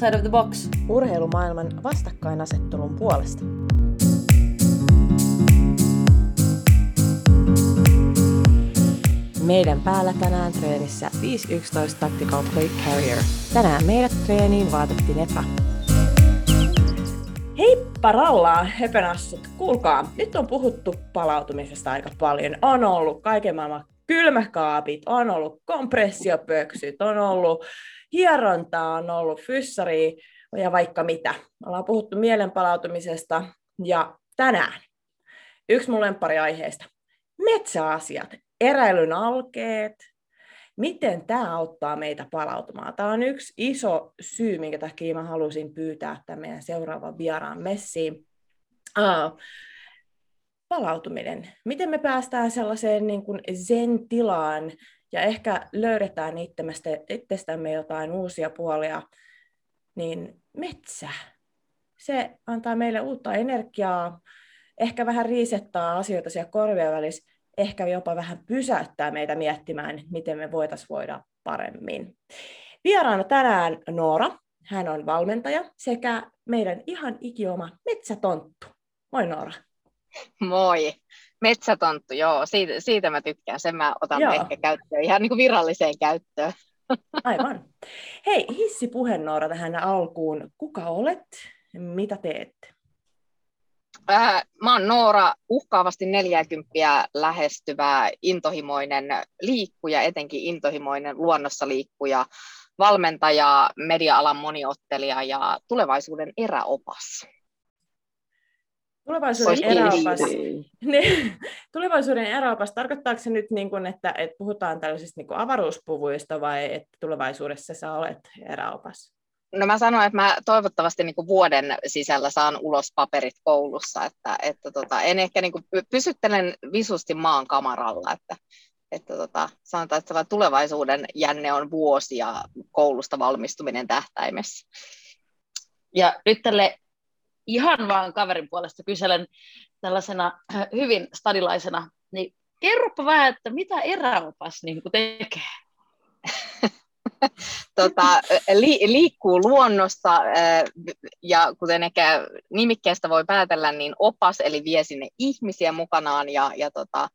outside of the box. Urheilumaailman vastakkainasettelun puolesta. Meidän päällä tänään treenissä 5.11 Tactical Plate Carrier. Tänään meidät treeniin vaatetti Netra. Heippa rallaa, hepenassut. Kuulkaa, nyt on puhuttu palautumisesta aika paljon. On ollut kaiken maailman kylmäkaapit, on ollut kompressiopöksyt, on ollut hierontaa, on ollut fyssari ja vaikka mitä. Ollaan puhuttu mielen palautumisesta ja tänään yksi mun aiheesta. Metsäasiat, eräilyn alkeet, miten tämä auttaa meitä palautumaan. Tämä on yksi iso syy, minkä takia mä halusin pyytää tämän meidän seuraavan vieraan messiin. Uh, palautuminen. Miten me päästään sellaiseen niin kuin zen-tilaan ja ehkä löydetään itsestämme jotain uusia puolia, niin metsä. Se antaa meille uutta energiaa, ehkä vähän riisettaa asioita siellä korvien välissä, ehkä jopa vähän pysäyttää meitä miettimään, miten me voitaisiin voida paremmin. Vieraana tänään Noora, hän on valmentaja sekä meidän ihan ikioma metsätonttu. Moi Noora. Moi. Metsätonttu, joo, siitä, siitä mä tykkään. Sen mä otan joo. ehkä käyttöön, ihan niin kuin viralliseen käyttöön. Aivan. Hei, hissi puheennoora tähän alkuun. Kuka olet? Mitä teet? Äh, mä oon Noora, uhkaavasti 40 lähestyvä, intohimoinen liikkuja, etenkin intohimoinen luonnossa liikkuja, valmentaja, media-alan moniottelija ja tulevaisuuden eräopas. Tulevaisuuden eräopas, niin, tulevaisuuden eräopas, tarkoittaako se nyt, niin kuin, että, että puhutaan tällaisista niin kuin avaruuspuvuista vai että tulevaisuudessa sä olet eräopas? No mä sanoin, että mä toivottavasti niin kuin vuoden sisällä saan ulos paperit koulussa, että, että tota, en ehkä niin kuin pysyttelen visusti maan kamaralla, että, että tota, sanotaan, että tulevaisuuden jänne on vuosia koulusta valmistuminen tähtäimessä. Ja nyt tälle ihan vaan kaverin puolesta kyselen tällaisena äh, hyvin stadilaisena, niin kerropa vähän, että mitä eräopas niin tekee? tota, li, liikkuu luonnossa ja kuten ehkä nimikkeestä voi päätellä, niin opas eli vie sinne ihmisiä mukanaan ja, ja tota,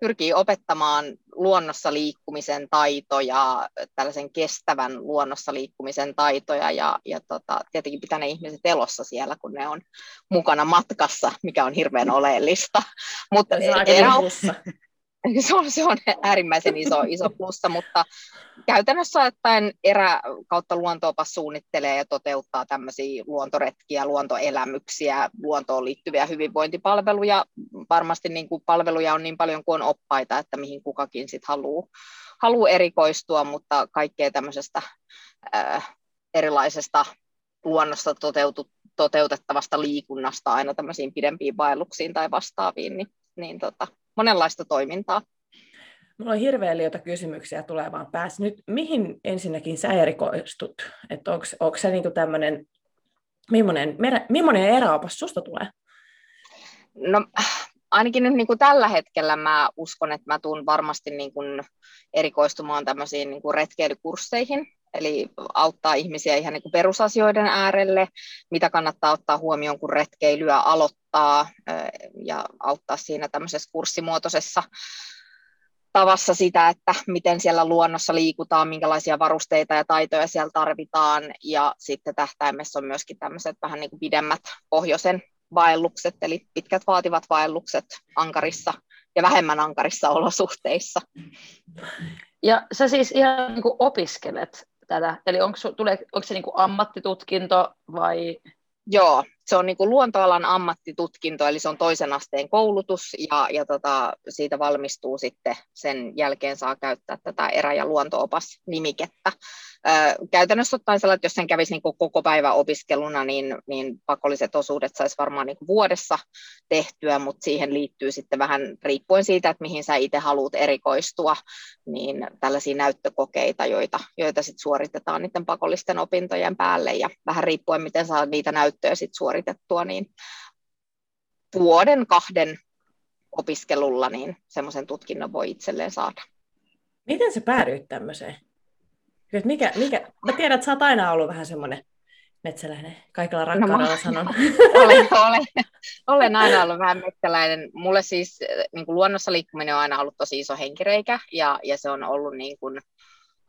pyrkii opettamaan luonnossa liikkumisen taitoja, tällaisen kestävän luonnossa liikkumisen taitoja ja, ja tota, tietenkin pitää ne ihmiset elossa siellä, kun ne on mukana matkassa, mikä on hirveän oleellista. Mutta se on se on, se on äärimmäisen iso, iso plussa, mutta käytännössä ottaen erä kautta luontoopas suunnittelee ja toteuttaa tämmöisiä luontoretkiä, luontoelämyksiä, luontoon liittyviä hyvinvointipalveluja. Varmasti niin kuin palveluja on niin paljon kuin on oppaita, että mihin kukakin sit haluaa haluu erikoistua, mutta kaikkea tämmöisestä äh, erilaisesta luonnosta toteutu, toteutettavasta liikunnasta aina tämmöisiin pidempiin vaelluksiin tai vastaaviin, niin, niin tota, monenlaista toimintaa. Mulla on hirveän liota kysymyksiä tulee vaan päässä. Nyt mihin ensinnäkin sä erikoistut? Että onko se niinku tämmöinen, millainen, millainen eräopas susta tulee? No ainakin nyt niin kuin tällä hetkellä mä uskon, että mä tuun varmasti niin kuin erikoistumaan tämmöisiin niin kuin retkeilykursseihin, eli auttaa ihmisiä ihan niin kuin perusasioiden äärelle, mitä kannattaa ottaa huomioon, kun retkeilyä aloittaa ja auttaa siinä tämmöisessä kurssimuotoisessa tavassa sitä, että miten siellä luonnossa liikutaan, minkälaisia varusteita ja taitoja siellä tarvitaan, ja sitten tähtäimessä on myöskin tämmöiset vähän niin kuin pidemmät pohjoisen vaellukset, eli pitkät vaativat vaellukset ankarissa ja vähemmän ankarissa olosuhteissa. Ja sä siis ihan niin kuin opiskelet tätä, eli onko, tulee, onko se niin kuin ammattitutkinto vai? Joo, se on niin kuin luontoalan ammattitutkinto, eli se on toisen asteen koulutus, ja, ja tota, siitä valmistuu sitten, sen jälkeen saa käyttää tätä erä- ja luontoopas-nimikettä. Ö, käytännössä ottaen sellainen, että jos sen kävisi niin koko päivä opiskeluna, niin, niin pakolliset osuudet saisi varmaan niin vuodessa tehtyä, mutta siihen liittyy sitten vähän riippuen siitä, että mihin sä itse haluat erikoistua, niin tällaisia näyttökokeita, joita, joita sitten suoritetaan niiden pakollisten opintojen päälle, ja vähän riippuen, miten saa niitä näyttöjä sitten suoritettua suoritettua, niin vuoden kahden opiskelulla niin semmoisen tutkinnon voi itselleen saada. Miten sä päädyit tämmöiseen? Mikä, mikä, mä tiedän, että sä oot aina ollut vähän semmoinen metsäläinen? Kaikella rakkaudella no, sanon. olen, olen, olen aina ollut vähän metsäläinen. Mulle siis niin kuin luonnossa liikkuminen on aina ollut tosi iso henkireikä ja, ja se on ollut niin kuin,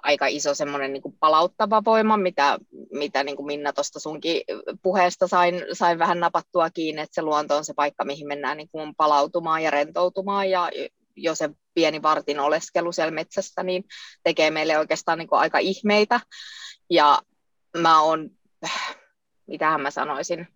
aika iso semmoinen niin palauttava voima, mitä, mitä niin kuin Minna tuosta sunkin puheesta sain, sain vähän napattua kiinni, että se luonto on se paikka, mihin mennään niin kuin palautumaan ja rentoutumaan ja jo se pieni vartin oleskelu siellä metsästä, niin tekee meille oikeastaan niin kuin aika ihmeitä. Ja mä oon, mitähän mä sanoisin,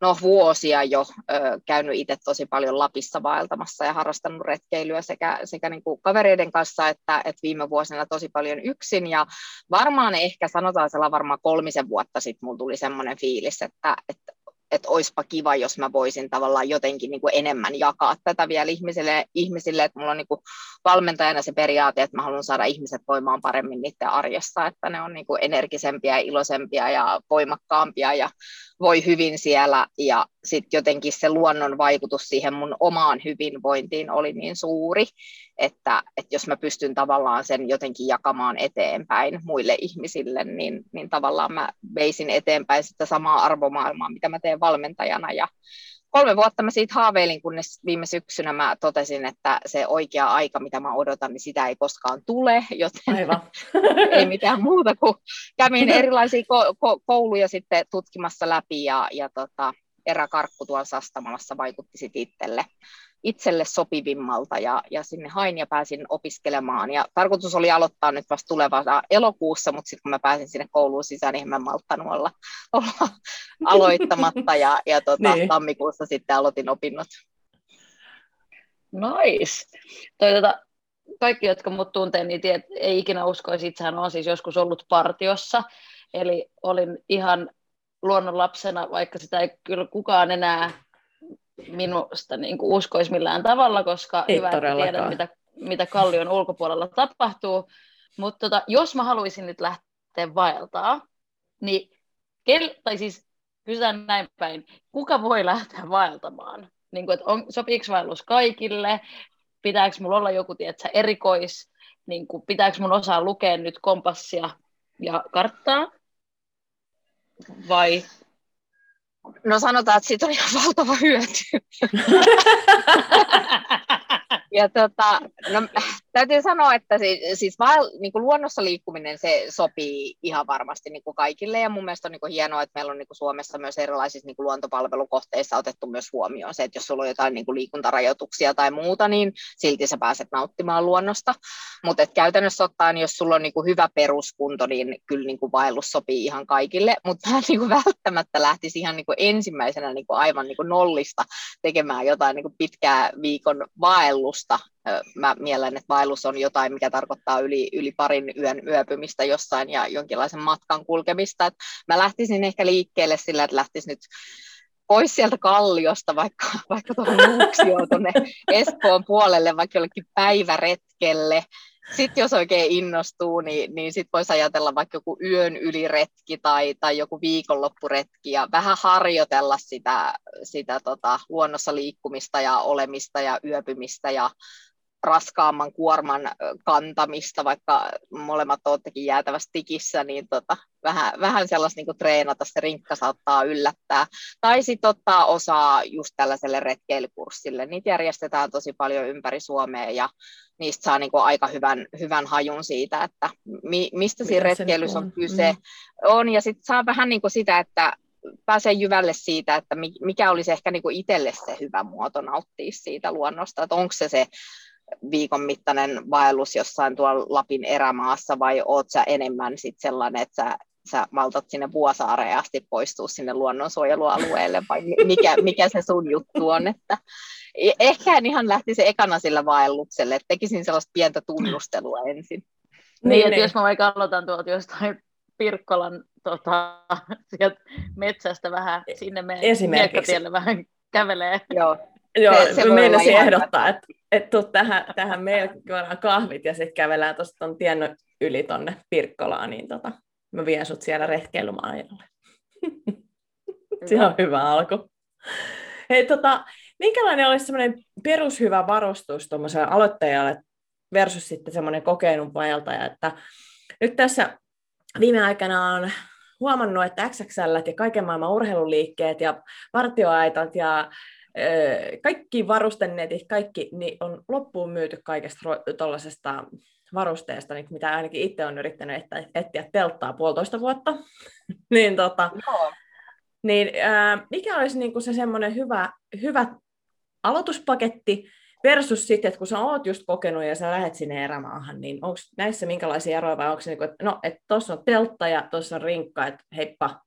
no vuosia jo ö, käynyt itse tosi paljon Lapissa vaeltamassa ja harrastanut retkeilyä sekä, sekä niin kuin kavereiden kanssa että, että viime vuosina tosi paljon yksin. Ja varmaan ehkä sanotaan sellainen varmaan kolmisen vuotta sitten mulla tuli semmoinen fiilis, että, että että olisipa kiva, jos mä voisin tavallaan jotenkin niin kuin enemmän jakaa tätä vielä ihmisille, ihmisille. Että mulla on niin kuin valmentajana se periaate, että mä haluan saada ihmiset voimaan paremmin niiden arjessa, että ne on niin kuin energisempiä, iloisempia ja voimakkaampia ja voi hyvin siellä ja sitten jotenkin se luonnon vaikutus siihen mun omaan hyvinvointiin oli niin suuri, että, että jos mä pystyn tavallaan sen jotenkin jakamaan eteenpäin muille ihmisille, niin, niin tavallaan mä veisin eteenpäin sitä samaa arvomaailmaa, mitä mä teen valmentajana ja kolme vuotta mä siitä haaveilin, kunnes viime syksynä mä totesin, että se oikea aika, mitä mä odotan, niin sitä ei koskaan tule, joten Aivan. ei mitään muuta kuin kävin erilaisia ko- ko- kouluja sitten tutkimassa läpi ja, ja tota, eräkarkku tuolla Sastamalassa vaikutti sitten itselle itselle sopivimmalta ja, ja sinne hain ja pääsin opiskelemaan. Ja tarkoitus oli aloittaa nyt vasta tulevana elokuussa, mutta sitten kun mä pääsin sinne kouluun sisään, niin en mä malttanut olla, olla aloittamatta ja, ja tota, niin. tammikuussa sitten aloitin opinnot. Nice. Toi, tota, kaikki, jotka mut tuntee, niin tiedät, ei ikinä uskoisi, itsehän on siis joskus ollut partiossa, eli olin ihan luonnonlapsena, vaikka sitä ei kyllä kukaan enää minusta niin kuin uskoisi millään tavalla, koska Ei hyvä, että tiedän, mitä, mitä kallion ulkopuolella tapahtuu. Mutta tota, jos mä haluaisin nyt lähteä vaeltaa, niin kel, tai siis kysytään näin päin, kuka voi lähteä vaeltamaan? Niin kuin, että on, sopiiko vaellus kaikille? Pitääkö mulla olla joku tiedätkö, erikois? Niin kuin, pitääkö mun osaa lukea nyt kompassia ja karttaa? Vai No sanotaan, että siitä on ihan valtava hyöty. ja tota, no, täytyy sanoa, että siis, siis vaan, niin kuin luonnossa liikkuminen se sopii ihan varmasti niin kuin kaikille ja mun mielestä on niin kuin hienoa, että meillä on niin kuin Suomessa myös erilaisissa niin kuin luontopalvelukohteissa otettu myös huomioon se, että jos sulla on jotain niin kuin liikuntarajoituksia tai muuta, niin silti sä pääset nauttimaan luonnosta, mutta käytännössä ottaen, jos sulla on niin kuin hyvä peruskunto, niin kyllä niin kuin vaellus sopii ihan kaikille, mutta mä niin kuin välttämättä lähtisi ihan niin kuin ensimmäisenä niin kuin aivan niin kuin nollista tekemään jotain niin kuin pitkää viikon vaellusta, mä mielen, että vaellus on jotain, mikä tarkoittaa yli, yli parin yön yöpymistä jossain ja jonkinlaisen matkan kulkemista. Et mä lähtisin ehkä liikkeelle sillä, että lähtisi nyt pois sieltä kalliosta, vaikka, vaikka tuohon Nuuksioon tuonne Espoon puolelle, vaikka jollekin päiväretkelle. Sitten jos oikein innostuu, niin, niin sitten voisi ajatella vaikka joku yön yliretki tai, tai joku viikonloppuretki ja vähän harjoitella sitä, sitä tota, luonnossa liikkumista ja olemista ja yöpymistä ja raskaamman kuorman kantamista, vaikka molemmat olettekin jäätävästi tikissä, niin tota, vähän, vähän sellaista niin treenata, se rinkka saattaa yllättää. Tai sitten ottaa osaa just tällaiselle retkeilykurssille. Niitä järjestetään tosi paljon ympäri Suomea ja niistä saa niin aika hyvän, hyvän hajun siitä, että mi, mistä siinä retkeilyssä on kyse. Mm. On, ja sitten saa vähän niin sitä, että pääsee jyvälle siitä, että mikä olisi ehkä niin itselle se hyvä muoto nauttia siitä luonnosta, että onko se se viikon mittainen vaellus jossain tuolla Lapin erämaassa vai oot sä enemmän sit sellainen, että sä, sä maltat sinne Vuosaareen asti poistua sinne luonnonsuojelualueelle vai mikä, mikä se sun juttu on, että e, ehkä en ihan lähtisi ekana sillä vaellukselle, että tekisin sellaista pientä tunnustelua ensin. Niin, niin, että jos mä vaikka aloitan tuolta jostain Pirkkolan tota, sieltä metsästä vähän sinne meidän vähän kävelee. Joo, Joo, se, se meinasin ehdottaa, että, että tuu tähän, tähän meille kahvit ja sitten kävelään tuosta tuon tien yli tuonne Pirkkolaan, niin tota, mä vien sut siellä retkeilymaailmalle. se on hyvä alku. Hei, tota, minkälainen olisi semmoinen perushyvä varustus tuommoiselle aloittajalle versus sitten semmoinen kokenut vaeltaja, että nyt tässä viime aikana on huomannut, että XXL ja kaiken maailman urheiluliikkeet ja vartioaitat ja kaikki varustenetit, kaikki niin on loppuun myyty kaikesta tuollaisesta varusteesta, niin mitä ainakin itse olen yrittänyt etsiä telttaa puolitoista vuotta. niin, tota, Joo. niin ää, mikä olisi niin kuin se semmoinen hyvä, hyvä aloituspaketti versus sitten, että kun sä oot just kokenut ja sä lähet sinne erämaahan, niin onko näissä minkälaisia eroja vai onko se niin kuin, että no, että tuossa on teltta ja tuossa on rinkka, että heippa,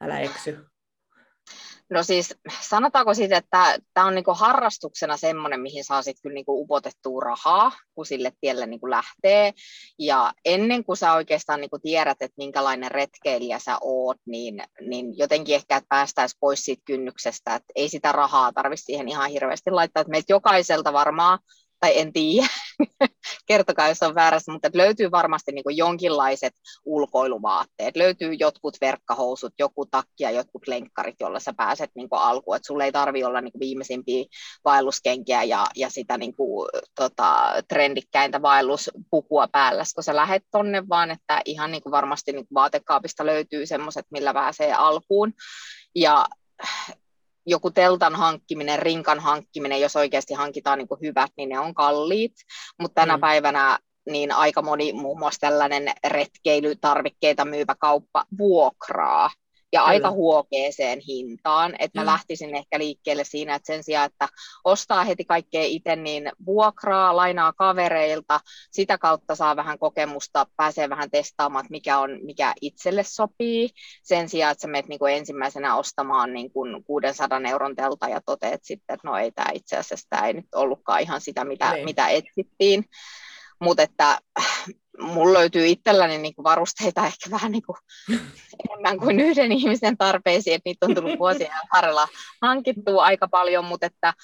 älä eksy. No siis sanotaanko sitten, että tämä on niinku harrastuksena semmoinen, mihin saa sitten kyllä niinku upotettua rahaa, kun sille tielle niinku lähtee. Ja ennen kuin sä oikeastaan niinku tiedät, että minkälainen retkeilijä sä oot, niin, niin jotenkin ehkä että päästäisiin pois siitä kynnyksestä, että ei sitä rahaa tarvitse siihen ihan hirveästi laittaa. Että meiltä jokaiselta varmaan tai en tiedä, kertokaa jos on väärässä, mutta löytyy varmasti niin kuin jonkinlaiset ulkoiluvaatteet, löytyy jotkut verkkahousut, joku takki ja jotkut lenkkarit, joilla sä pääset niin kuin alkuun, että sulla ei tarvi olla niin kuin viimeisimpiä vaelluskenkiä ja, ja sitä niin kuin, tota, trendikkäintä vaelluspukua päällä, kun sä lähet tonne, vaan että ihan niin kuin varmasti niin kuin vaatekaapista löytyy semmoiset, millä pääsee alkuun. Ja joku teltan hankkiminen, rinkan hankkiminen, jos oikeasti hankitaan niin kuin hyvät, niin ne on kalliit, mutta tänä mm. päivänä niin aika moni muun muassa tällainen retkeilytarvikkeita myyvä kauppa vuokraa ja Kyllä. aika huokeeseen hintaan. Että mä mm. lähtisin ehkä liikkeelle siinä, että sen sijaan, että ostaa heti kaikkea itse, niin vuokraa, lainaa kavereilta, sitä kautta saa vähän kokemusta, pääsee vähän testaamaan, että mikä, on, mikä itselle sopii, sen sijaan, että sä menet niin kuin ensimmäisenä ostamaan niin kuin 600 euron telta ja toteat sitten, että no ei tämä itse asiassa tämä ei nyt ollutkaan ihan sitä, mitä, niin. mitä etsittiin. Mutta että mulla löytyy itselläni niin kuin varusteita ehkä vähän niin kuin enemmän kuin yhden ihmisen tarpeisiin, että niitä on tullut vuosien varrella hankittua aika paljon, mutta että,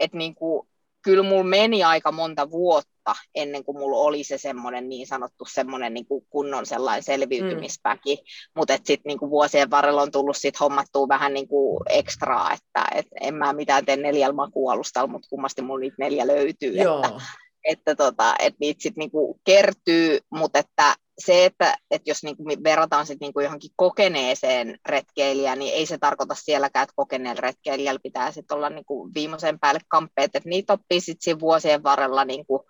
että niin kuin, kyllä mulla meni aika monta vuotta ennen kuin mulla oli se semmoinen niin sanottu semmoinen niin kuin kunnon sellainen selviytymispäki, mm. mutta sitten niin vuosien varrella on tullut sit hommattua vähän niin kuin ekstraa, että et en mä mitään tee neljällä makualustalla, mutta kummasti mulla niitä neljä löytyy, Joo. että että, tota, että niitä sitten niinku kertyy, mutta että se, että, että jos niinku verrataan sit niinku johonkin kokeneeseen retkeilijään, niin ei se tarkoita sielläkään, että kokeneella retkeilijällä pitää sit olla niinku viimeisen päälle kamppeet, että niitä oppii sitten vuosien varrella niinku,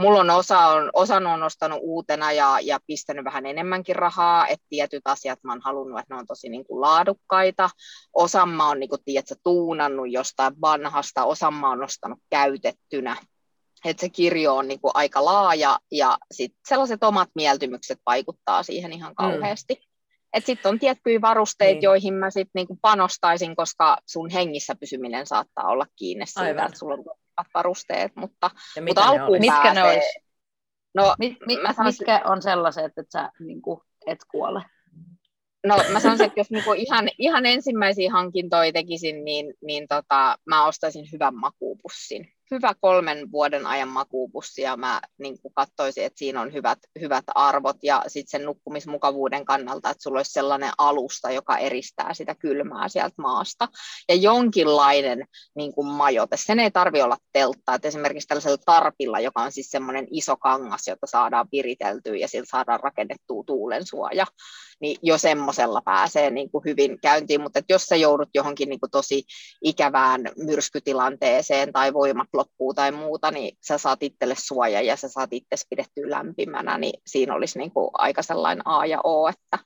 Mulla on osa on, osan on ostanut uutena ja, ja pistänyt vähän enemmänkin rahaa, että tietyt asiat mä oon halunnut, että ne on tosi niin kuin laadukkaita. Osan mä oon niin kuin, tiedätkö, tuunannut jostain vanhasta, osan mä oon ostanut käytettynä että se kirjo on niin kuin aika laaja ja sit sellaiset omat mieltymykset vaikuttaa siihen ihan mm. kauheasti. Mm. Sitten on tiettyjä varusteita, niin. joihin mä sit niinku panostaisin, koska sun hengissä pysyminen saattaa olla kiinni siitä, Aivan. että sulla on varusteet. Mutta, ja mutta alkuun ne Mitkä ne olisi? No, mit, mit, mä sanoisin, mitkä on sellaiset, että sä niinku, et kuole? No mä sanoisin, että jos niinku ihan, ihan ensimmäisiä hankintoja tekisin, niin, niin tota, mä ostaisin hyvän makuupussin hyvä kolmen vuoden ajan makuupussi ja mä niin katsoisin, että siinä on hyvät, hyvät arvot ja sitten sen nukkumismukavuuden kannalta, että sulla olisi sellainen alusta, joka eristää sitä kylmää sieltä maasta. Ja jonkinlainen niin kuin majoite. Sen ei tarvi olla teltta, että esimerkiksi tällaisella tarpilla, joka on siis semmoinen iso kangas, jota saadaan viriteltyä ja sillä saadaan rakennettua tuulensuoja, niin jo semmoisella pääsee niin kuin hyvin käyntiin, mutta jos sä joudut johonkin niin kuin tosi ikävään myrskytilanteeseen tai voimat loppuu tai muuta, niin sä saat itselle suoja ja sä saat itse pidettyä lämpimänä, niin siinä olisi niin kuin aika sellainen A ja O. Että,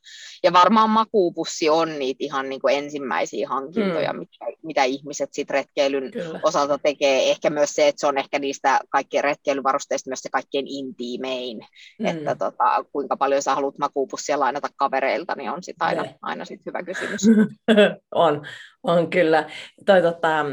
ja varmaan makuupussi on niitä ihan niin kuin ensimmäisiä hankintoja, mm. mitä, mitä ihmiset sit retkeilyn Kyllä. osalta tekee. Ehkä myös se, että se on ehkä niistä kaikkien retkeilyvarusteista myös se kaikkein intiimein, mm. että tota, kuinka paljon sä haluat makuupussia lainata kavereilta, niin on sit aina, aina sit hyvä kysymys. on, on kyllä. Toi, tota,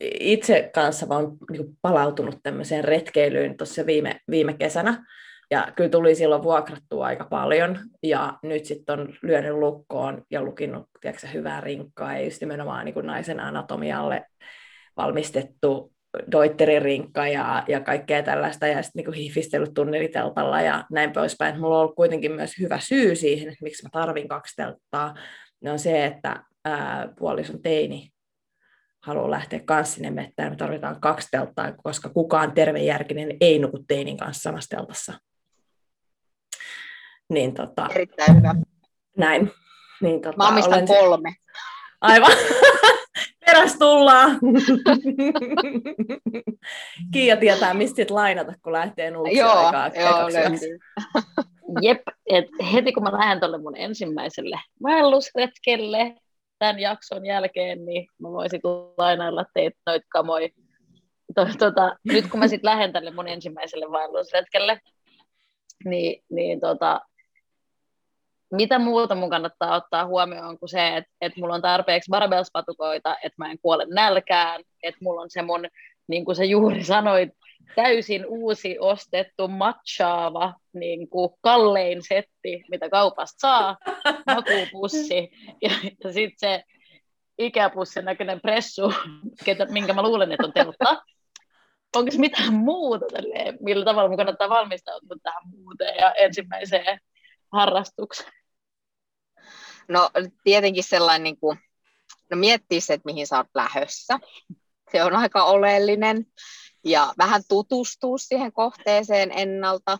itse kanssa olen niin palautunut tämmöiseen retkeilyyn tuossa viime, viime kesänä, ja kyllä tuli silloin vuokrattua aika paljon, ja nyt sitten on lyönyt lukkoon ja lukinut tiedätkö, hyvää rinkkaa, ja just nimenomaan niin naisen anatomialle valmistettu doitterin rinkka ja, ja kaikkea tällaista, ja sitten niin hiifistellyt tunneliteltalla ja näin poispäin. Mulla on ollut kuitenkin myös hyvä syy siihen, että miksi mä tarvin kaksi telttaa, ne on se, että ää, puolison teini haluaa lähteä kanssa sinne mettään, me tarvitaan kaksi telttaa, koska kukaan tervejärkinen ei nuku teinin kanssa samassa teltassa. Niin, tota, Erittäin hyvä. näin. Niin, tota, Mä omistan olen... kolme. Aivan. Peräs tullaan. Kiia tietää, mistä sit lainata, kun lähtee nuuksi Joo, aikaa. joo, löytyy. Jep, et heti kun mä lähden tuolle mun ensimmäiselle vaellusretkelle tämän jakson jälkeen, niin mä voisin lainailla teitä noit kamoi. To, tota, nyt kun mä sitten lähden tälle mun ensimmäiselle vaellusretkelle, niin, niin tota, mitä muuta mun kannattaa ottaa huomioon kuin se, että, että mulla on tarpeeksi barbelspatukoita, että mä en kuole nälkään, että mulla on se mun, niin kuin sä juuri sanoit, täysin uusi ostettu matchaava niin kuin kallein setti, mitä kaupasta saa, makuupussi ja, ja sitten se ikäpussin näköinen pressu, ketä, minkä mä luulen, että on teltta. Onko mitään muuta, tälleen, millä tavalla mun kannattaa valmistautua tähän muuteen ja ensimmäiseen harrastukseen? No tietenkin sellainen, niin kuin, no miettii se, että mihin sä oot lähössä. Se on aika oleellinen. Ja vähän tutustua siihen kohteeseen ennalta.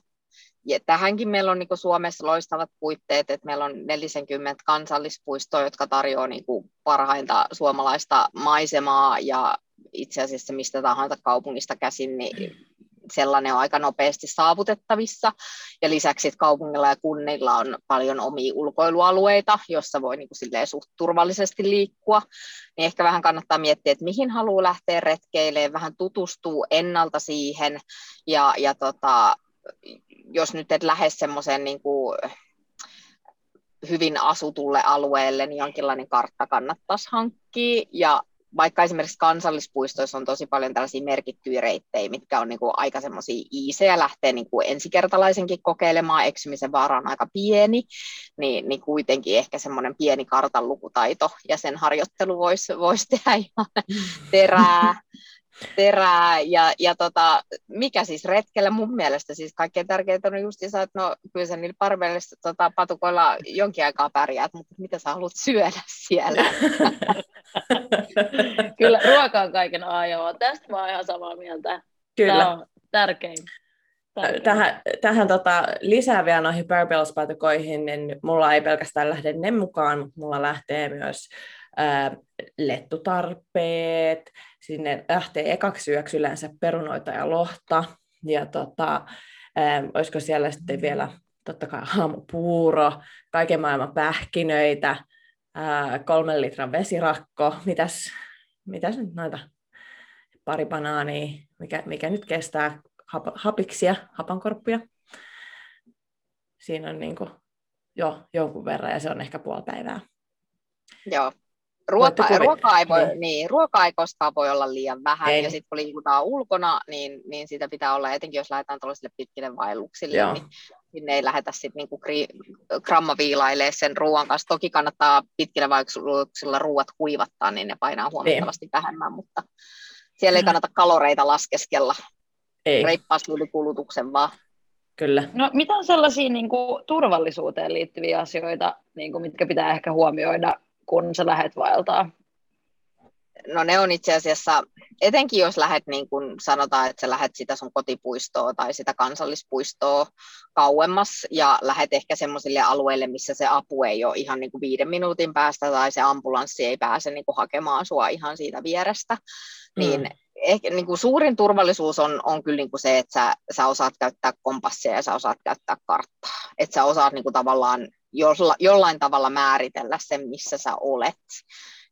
Ja tähänkin meillä on niin kuin Suomessa loistavat puitteet, että meillä on 40 kansallispuistoa, jotka tarjoaa niin kuin parhainta suomalaista maisemaa ja itse asiassa mistä tahansa kaupungista käsin, niin sellainen on aika nopeasti saavutettavissa. Ja lisäksi kaupungilla ja kunnilla on paljon omia ulkoilualueita, jossa voi niin kuin suht turvallisesti liikkua. Niin ehkä vähän kannattaa miettiä, että mihin haluaa lähteä retkeilemään, vähän tutustuu ennalta siihen. Ja, ja tota, jos nyt et lähde semmoiseen niin hyvin asutulle alueelle, niin jonkinlainen kartta kannattaisi hankkia. Ja vaikka esimerkiksi kansallispuistoissa on tosi paljon tällaisia merkittyjä reittejä, mitkä on niin kuin aika semmoisia iisejä lähteä niin kuin ensikertalaisenkin kokeilemaan, eksymisen vaara on aika pieni, niin, niin kuitenkin ehkä semmoinen pieni kartan lukutaito ja sen harjoittelu voisi vois tehdä ihan terää, terää ja, ja tota, mikä siis retkellä mun mielestä siis kaikkein tärkeintä on just että no kyllä sä niillä parveilla tota, patukoilla jonkin aikaa pärjäät, mutta mitä sä haluat syödä siellä? kyllä ruoka on kaiken A ja Tästä mä oon ihan samaa mieltä. Kyllä. Tämä on tärkein. tärkein. Tähän, tähän tota, lisää vielä noihin Purples-patukoihin, niin mulla ei pelkästään lähde ne mukaan, mutta mulla lähtee myös lettutarpeet, sinne lähtee ekaksi yöksi yleensä perunoita ja lohta, ja tota, ää, olisiko siellä sitten vielä totta kai haamupuuro, kaiken maailman pähkinöitä, ää, kolmen litran vesirakko, mitäs, mitäs nyt noita, pari banaania, mikä, mikä nyt kestää hap, hapiksia, hapankorppia. Siinä on niin kuin jo jonkun verran ja se on ehkä puoli päivää. Joo, Ruoka, ruoka, ei voi, niin. Niin, ruoka ei koskaan voi olla liian vähän, ei. ja sitten kun liikutaan ulkona, niin, niin sitä pitää olla, etenkin jos lähdetään tuollaisille pitkille vaelluksille, Joo. niin sinne ei lähdetä sitten niinku grammaviilailemaan sen ruoan kanssa. Toki kannattaa pitkillä vaelluksilla ruoat kuivattaa, niin ne painaa huomattavasti niin. vähemmän, mutta siellä ei kannata kaloreita laskeskella. Ei. Reippaasti yli kulutuksen vaan. Kyllä. No mitä on sellaisia niin kuin, turvallisuuteen liittyviä asioita, niin kuin, mitkä pitää ehkä huomioida kun sä lähdet vaeltaa? No ne on itse asiassa, etenkin jos lähdet niin kuin sanotaan, että sä lähdet sitä sun kotipuistoa tai sitä kansallispuistoa kauemmas ja lähdet ehkä semmoisille alueille, missä se apu ei ole ihan niin kuin viiden minuutin päästä tai se ambulanssi ei pääse niin kuin hakemaan sua ihan siitä vierestä, mm. niin ehkä niin kuin suurin turvallisuus on, on kyllä niin kuin se, että sä, sä osaat käyttää kompassia ja sä osaat käyttää karttaa. Että sä osaat niin kuin tavallaan jolla, jollain tavalla määritellä sen, missä sä olet.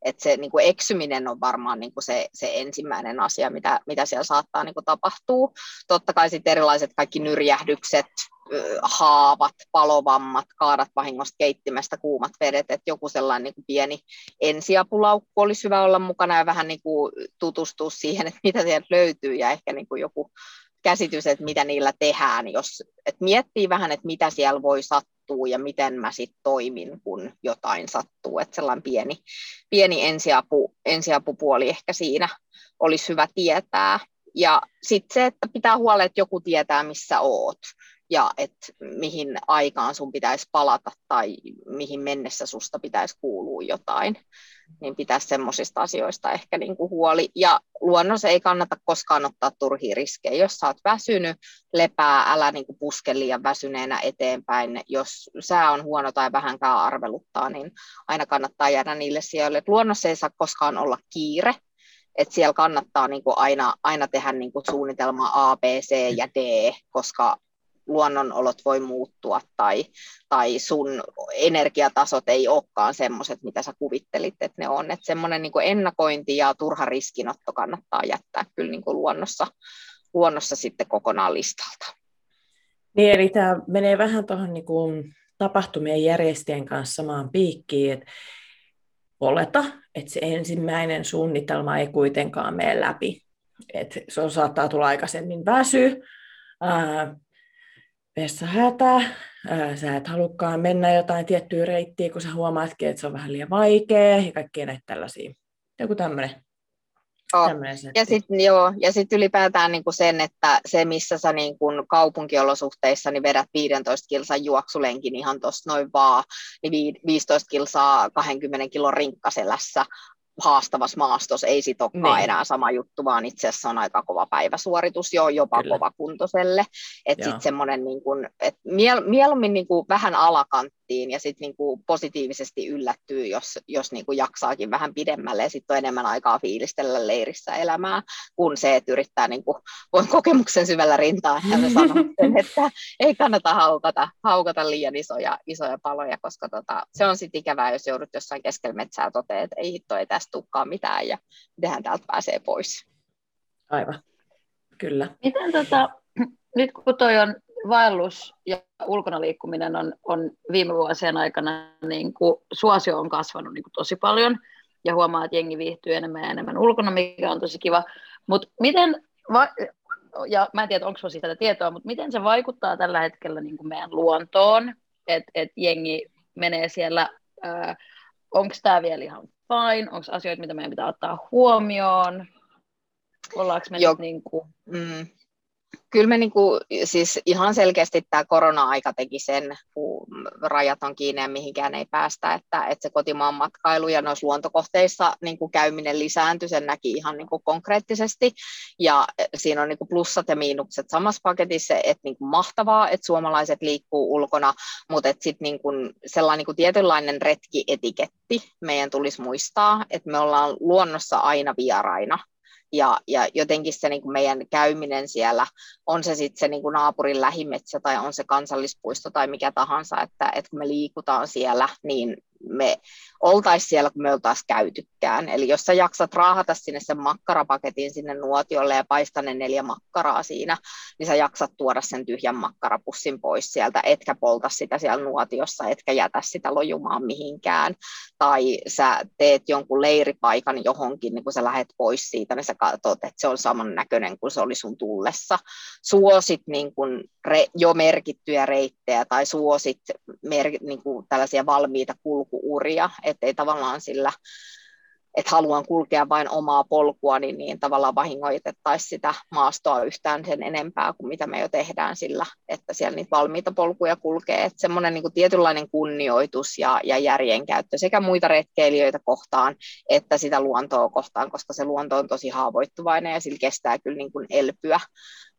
Että se niin kuin eksyminen on varmaan niin kuin se, se ensimmäinen asia, mitä, mitä siellä saattaa niin kuin tapahtua. Totta kai sitten erilaiset kaikki nyrjähdykset, haavat, palovammat, kaadat vahingosta keittimestä, kuumat vedet, että joku sellainen niin kuin pieni ensiapulaukku olisi hyvä olla mukana ja vähän niin kuin tutustua siihen, että mitä sieltä löytyy ja ehkä niin kuin joku käsitys, että mitä niillä tehdään, jos että miettii vähän, että mitä siellä voi sattua ja miten mä sitten toimin, kun jotain sattuu. Että sellainen pieni, pieni ensiapu, ensiapupuoli ehkä siinä olisi hyvä tietää. Ja sitten se, että pitää huolella, että joku tietää, missä oot. ja että mihin aikaan sun pitäisi palata tai mihin mennessä susta pitäisi kuulua jotain, niin pitäisi semmoisista asioista ehkä niin kuin huoli. Ja luonnossa ei kannata koskaan ottaa turhia riskejä. Jos sä oot väsynyt, lepää, älä niin kuin puske liian väsyneenä eteenpäin. Jos sää on huono tai vähänkään arveluttaa, niin aina kannattaa jäädä niille sijoille. luonnossa ei saa koskaan olla kiire, että siellä kannattaa niin kuin aina, aina tehdä niin kuin suunnitelma A, B, C ja D, koska luonnonolot voi muuttua tai, tai sun energiatasot ei olekaan semmoiset, mitä sä kuvittelit, että ne on. Että semmoinen niin ennakointi ja turha riskinotto kannattaa jättää kyllä niin kuin luonnossa, luonnossa sitten kokonaan listalta. Niin, eli tämä menee vähän tuohon niin tapahtumien järjestäjien kanssa samaan piikkiin, että oleta, että se ensimmäinen suunnitelma ei kuitenkaan mene läpi. Et se on, saattaa tulla aikaisemmin väsy, ää, vessahätä, ää, sä et halukkaan mennä jotain tiettyä reittiä, kun sä huomaatkin, että se on vähän liian vaikea ja kaikkia näitä tällaisia. Joku tämmöinen Oh. Ja sitten joo, ja sit ylipäätään niinku sen, että se missä sä niinku kaupunkiolosuhteissa niin vedät 15 kilsan juoksulenkin ihan tuossa noin vaan, niin 15 kilsaa 20 kilon rinkkaselässä haastavassa maastossa ei sit olekaan niin. enää sama juttu, vaan itse asiassa on aika kova päiväsuoritus jo jopa Kyllä. kova kuntoiselle. Että sitten semmoinen, niin kun, et miel, mieluummin niin kuin vähän alakanttiin ja sitten niin kuin positiivisesti yllättyy, jos, jos niin kuin jaksaakin vähän pidemmälle ja sitten on enemmän aikaa fiilistellä leirissä elämää, kuin se, että yrittää, niin kuin, voin kokemuksen syvällä rintaa, että sanon sen, että ei kannata haukata, haukata liian isoja, isoja paloja, koska tota, se on sitten ikävää, jos joudut jossain keskellä metsää toteamaan, että ei hitto, ei tästä tulekaan mitään ja mitenhän täältä pääsee pois. Aivan, kyllä. Miten tota, nyt kun toi on vaellus ja ulkona liikkuminen on, on viime vuosien aikana, niin kuin suosio on kasvanut niin kuin tosi paljon. Ja huomaa, että jengi viihtyy enemmän ja enemmän ulkona, mikä on tosi kiva. Mutta miten, va- ja mä en tiedä, onko sinulla siitä tietoa, mutta miten se vaikuttaa tällä hetkellä niin kuin meidän luontoon, että et jengi menee siellä, onko tämä vielä ihan fine, onko asioita, mitä meidän pitää ottaa huomioon, ollaanko me niin kuin... mm kyllä me niinku, siis ihan selkeästi tämä korona-aika teki sen, kun rajat on kiinni ja mihinkään ei päästä, että, että se kotimaan matkailu ja noissa luontokohteissa niinku käyminen lisääntyi, sen näki ihan niinku konkreettisesti. Ja siinä on niinku plussat ja miinukset samassa paketissa, että niinku mahtavaa, että suomalaiset liikkuu ulkona, mutta sitten niinku sellainen niinku tietynlainen retkietiketti meidän tulisi muistaa, että me ollaan luonnossa aina vieraina ja, ja jotenkin se niin kuin meidän käyminen siellä, on se sitten se niin kuin naapurin lähimetsä tai on se kansallispuisto tai mikä tahansa, että, että kun me liikutaan siellä, niin me oltaisiin siellä, kun me oltaisiin käytykään. Eli jos sä jaksat raahata sinne sen makkarapaketin sinne nuotiolle ja paista ne neljä makkaraa siinä, niin sä jaksat tuoda sen tyhjän makkarapussin pois sieltä, etkä polta sitä siellä nuotiossa, etkä jätä sitä lojumaan mihinkään. Tai sä teet jonkun leiripaikan johonkin, niin kun sä lähdet pois siitä, niin sä katsot, että se on saman näköinen kuin se oli sun tullessa. Suosit niin kun re, jo merkittyjä reittejä tai suosit mer, niin kuin tällaisia valmiita kulkuuria, ettei tavallaan sillä, että haluan kulkea vain omaa polkua, niin, niin tavallaan vahingoitettaisiin sitä maastoa yhtään sen enempää kuin mitä me jo tehdään sillä, että siellä niitä valmiita polkuja kulkee. Että semmoinen niin kuin tietynlainen kunnioitus ja, ja järjenkäyttö sekä muita retkeilijöitä kohtaan, että sitä luontoa kohtaan, koska se luonto on tosi haavoittuvainen ja sillä kestää kyllä niin kuin elpyä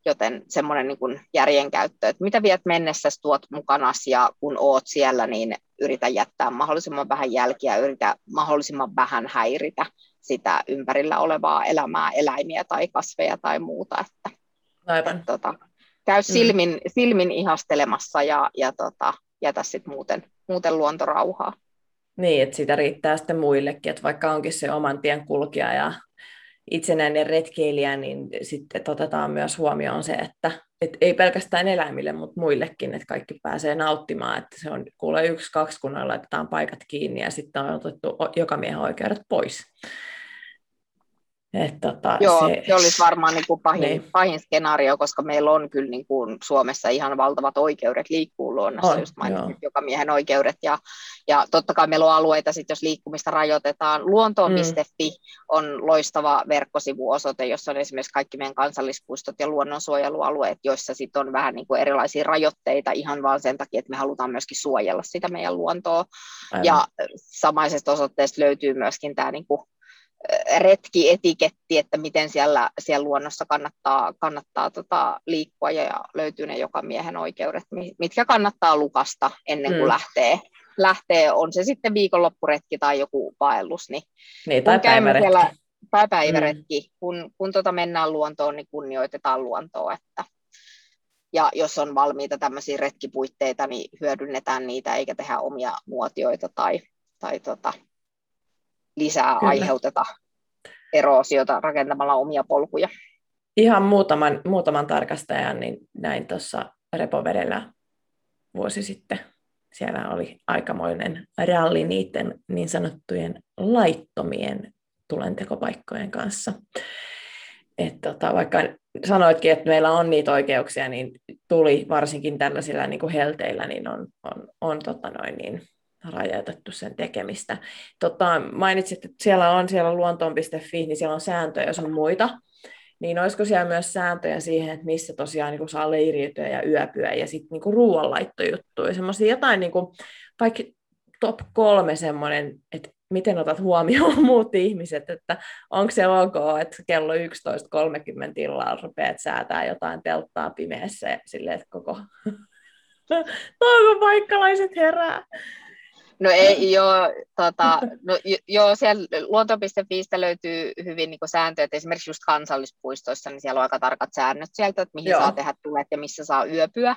joten semmoinen niin järjenkäyttö, että mitä viet mennessä tuot mukana ja kun oot siellä, niin yritä jättää mahdollisimman vähän jälkiä, yritä mahdollisimman vähän häiritä sitä ympärillä olevaa elämää, eläimiä tai kasveja tai muuta. Että, Aivan. Että, tota, käy mm. silmin, mm. silmin ihastelemassa ja, ja tota, jätä sitten muuten, muuten luontorauhaa. Niin, että sitä riittää sitten muillekin, että vaikka onkin se oman tien kulkija ja itsenäinen retkeilijä, niin sitten otetaan myös huomioon se, että et ei pelkästään eläimille, mutta muillekin, että kaikki pääsee nauttimaan, että se on kuule yksi, kaksi, kun laitetaan paikat kiinni ja sitten on otettu joka miehen oikeudet pois. Et tota, Joo, se, se olisi varmaan niin kuin pahin, Niin. pahin skenaario, koska meillä on kyllä niin kuin Suomessa ihan valtavat oikeudet liikkuu luonnossa, On, just mainitsit joo. joka miehen oikeudet. Ja, ja totta kai meillä on alueita, sit, jos liikkumista rajoitetaan. Luontoon.fi on loistava verkkosivuosoite, jossa on esimerkiksi kaikki meidän kansallispuistot ja luonnonsuojelualueet, joissa sit on vähän niin kuin erilaisia rajoitteita ihan vaan sen takia, että me halutaan myöskin suojella sitä meidän luontoa. aivan. Ja samaisesta osoitteesta löytyy myöskin tämä niin kuin retkietiketti, että miten siellä, siellä luonnossa kannattaa, kannattaa tota, liikkua ja löytyy ne joka miehen oikeudet, mi- mitkä kannattaa lukasta ennen kuin Mm. lähtee. lähtee. On se sitten viikonloppuretki tai joku vaellus, niin niin, tai päiväretki. siellä tai päiväretki, mm. kun, kun tota mennään luontoon, niin kunnioitetaan luontoa. Että, ja jos on valmiita tämmöisiä retkipuitteita, niin hyödynnetään niitä eikä tehdä omia muotioita tai, tai tota, lisää Kyllä. aiheuteta eroosiota rakentamalla omia polkuja. Ihan muutaman, muutaman tarkastajan niin näin tuossa repovedellä vuosi sitten. Siellä oli aikamoinen ralli niiden niin sanottujen laittomien tulentekopaikkojen kanssa. Et tota, vaikka sanoitkin, että meillä on niitä oikeuksia, niin tuli varsinkin tällaisilla niin kuin helteillä, niin on, on, on tota noin, niin rajoitettu sen tekemistä. Tota, mainitsit, että siellä on siellä luontoon.fi, niin siellä on sääntöjä, jos on muita. Niin olisiko siellä myös sääntöjä siihen, että missä tosiaan niin saa leiriytyä ja yöpyä ja sitten niin ruoanlaittojuttuja, semmoisia jotain niin kuin, vaikka top kolme semmoinen, että miten otat huomioon muut ihmiset, että onko se ok, että kello 11.30 illalla rupeat säätää jotain telttaa pimeässä silleen, että koko toivopaikalaiset herää. No ei, joo, tota, no, jo- joo, siellä luonto.fiistä löytyy hyvin niin sääntöjä, että esimerkiksi just kansallispuistoissa, niin siellä on aika tarkat säännöt sieltä, että mihin Joo. saa tehdä tulet ja missä saa yöpyä.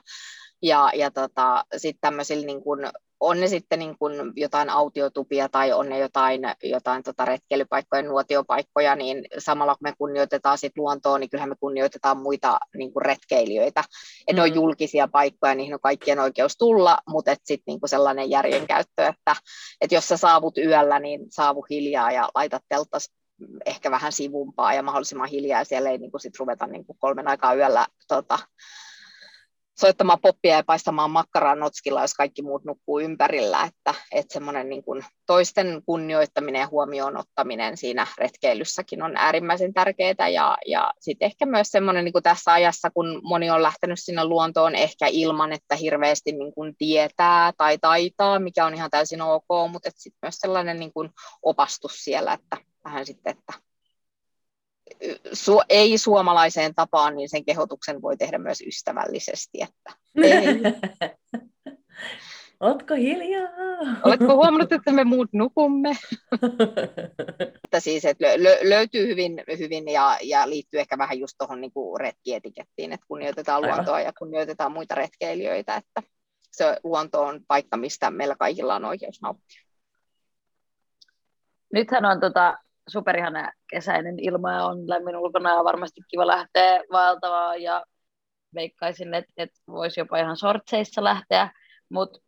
Ja, ja tota, sitten tämmöisillä, niin kun, on ne sitten niin kun jotain autiotupia tai on ne jotain, jotain tota retkeilypaikkoja, nuotiopaikkoja, niin samalla kun me kunnioitetaan sit luontoa, niin kyllähän me kunnioitetaan muita niin kun retkeilijöitä. Et ne on Mm. julkisia paikkoja, niihin on kaikkien oikeus tulla, mutta sitten niin sellainen järjenkäyttö, että et jos sä saavut yöllä, niin saavu hiljaa ja laitat telttas ehkä vähän sivumpaa ja mahdollisimman hiljaa. Siellä ei niin sit ruveta niin kolmen aikaa yöllä tota, soittamaan poppia ja paistamaan makkaraa notskilla, jos kaikki muut nukkuu ympärillä, että, että semmoinen niin kuin toisten kunnioittaminen ja huomioon ottaminen siinä retkeilyssäkin on äärimmäisen tärkeää ja, ja sitten ehkä myös semmoinen niin kuin tässä ajassa, kun moni on lähtenyt sinne luontoon ehkä ilman, että hirveästi niin kuin tietää tai taitaa, mikä on ihan täysin ok, mutta sitten myös sellainen niin kuin opastus siellä, että vähän sitten, että su- ei suomalaiseen tapaan, niin sen kehotuksen voi tehdä myös ystävällisesti. Että ei. Ootko hiljaa? Oletko huomannut, että me muut nukumme? Että siis, että lö- lö- löytyy hyvin, hyvin ja, ja liittyy ehkä vähän just tuohon niin retkietikettiin, että kunnioitetaan Aivan. luontoa ja kunnioitetaan muita retkeilijöitä, että se luonto on paikka, mistä meillä kaikilla on oikeus nauttia. Nythän on tota superihana kesäinen ilma on lämmin ulkona ja varmasti kiva lähteä vaeltamaan ja veikkaisin, että, että voisi jopa ihan sortseissa lähteä, mutta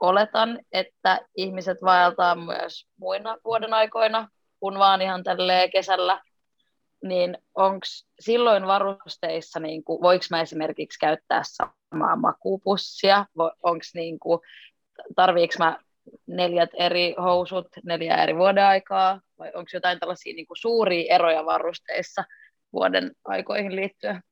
oletan, että ihmiset vaeltaa myös muina vuoden aikoina, kun vaan ihan tälleen kesällä, niin onko silloin varusteissa, niin voiko mä esimerkiksi käyttää samaa makuupussia, onko niin tarviiko mä neljät eri housut, neljä eri vuoden aikaa, vai onko jotain tällaisia niin kuin suuria eroja varusteissa vuoden aikoihin liittyen?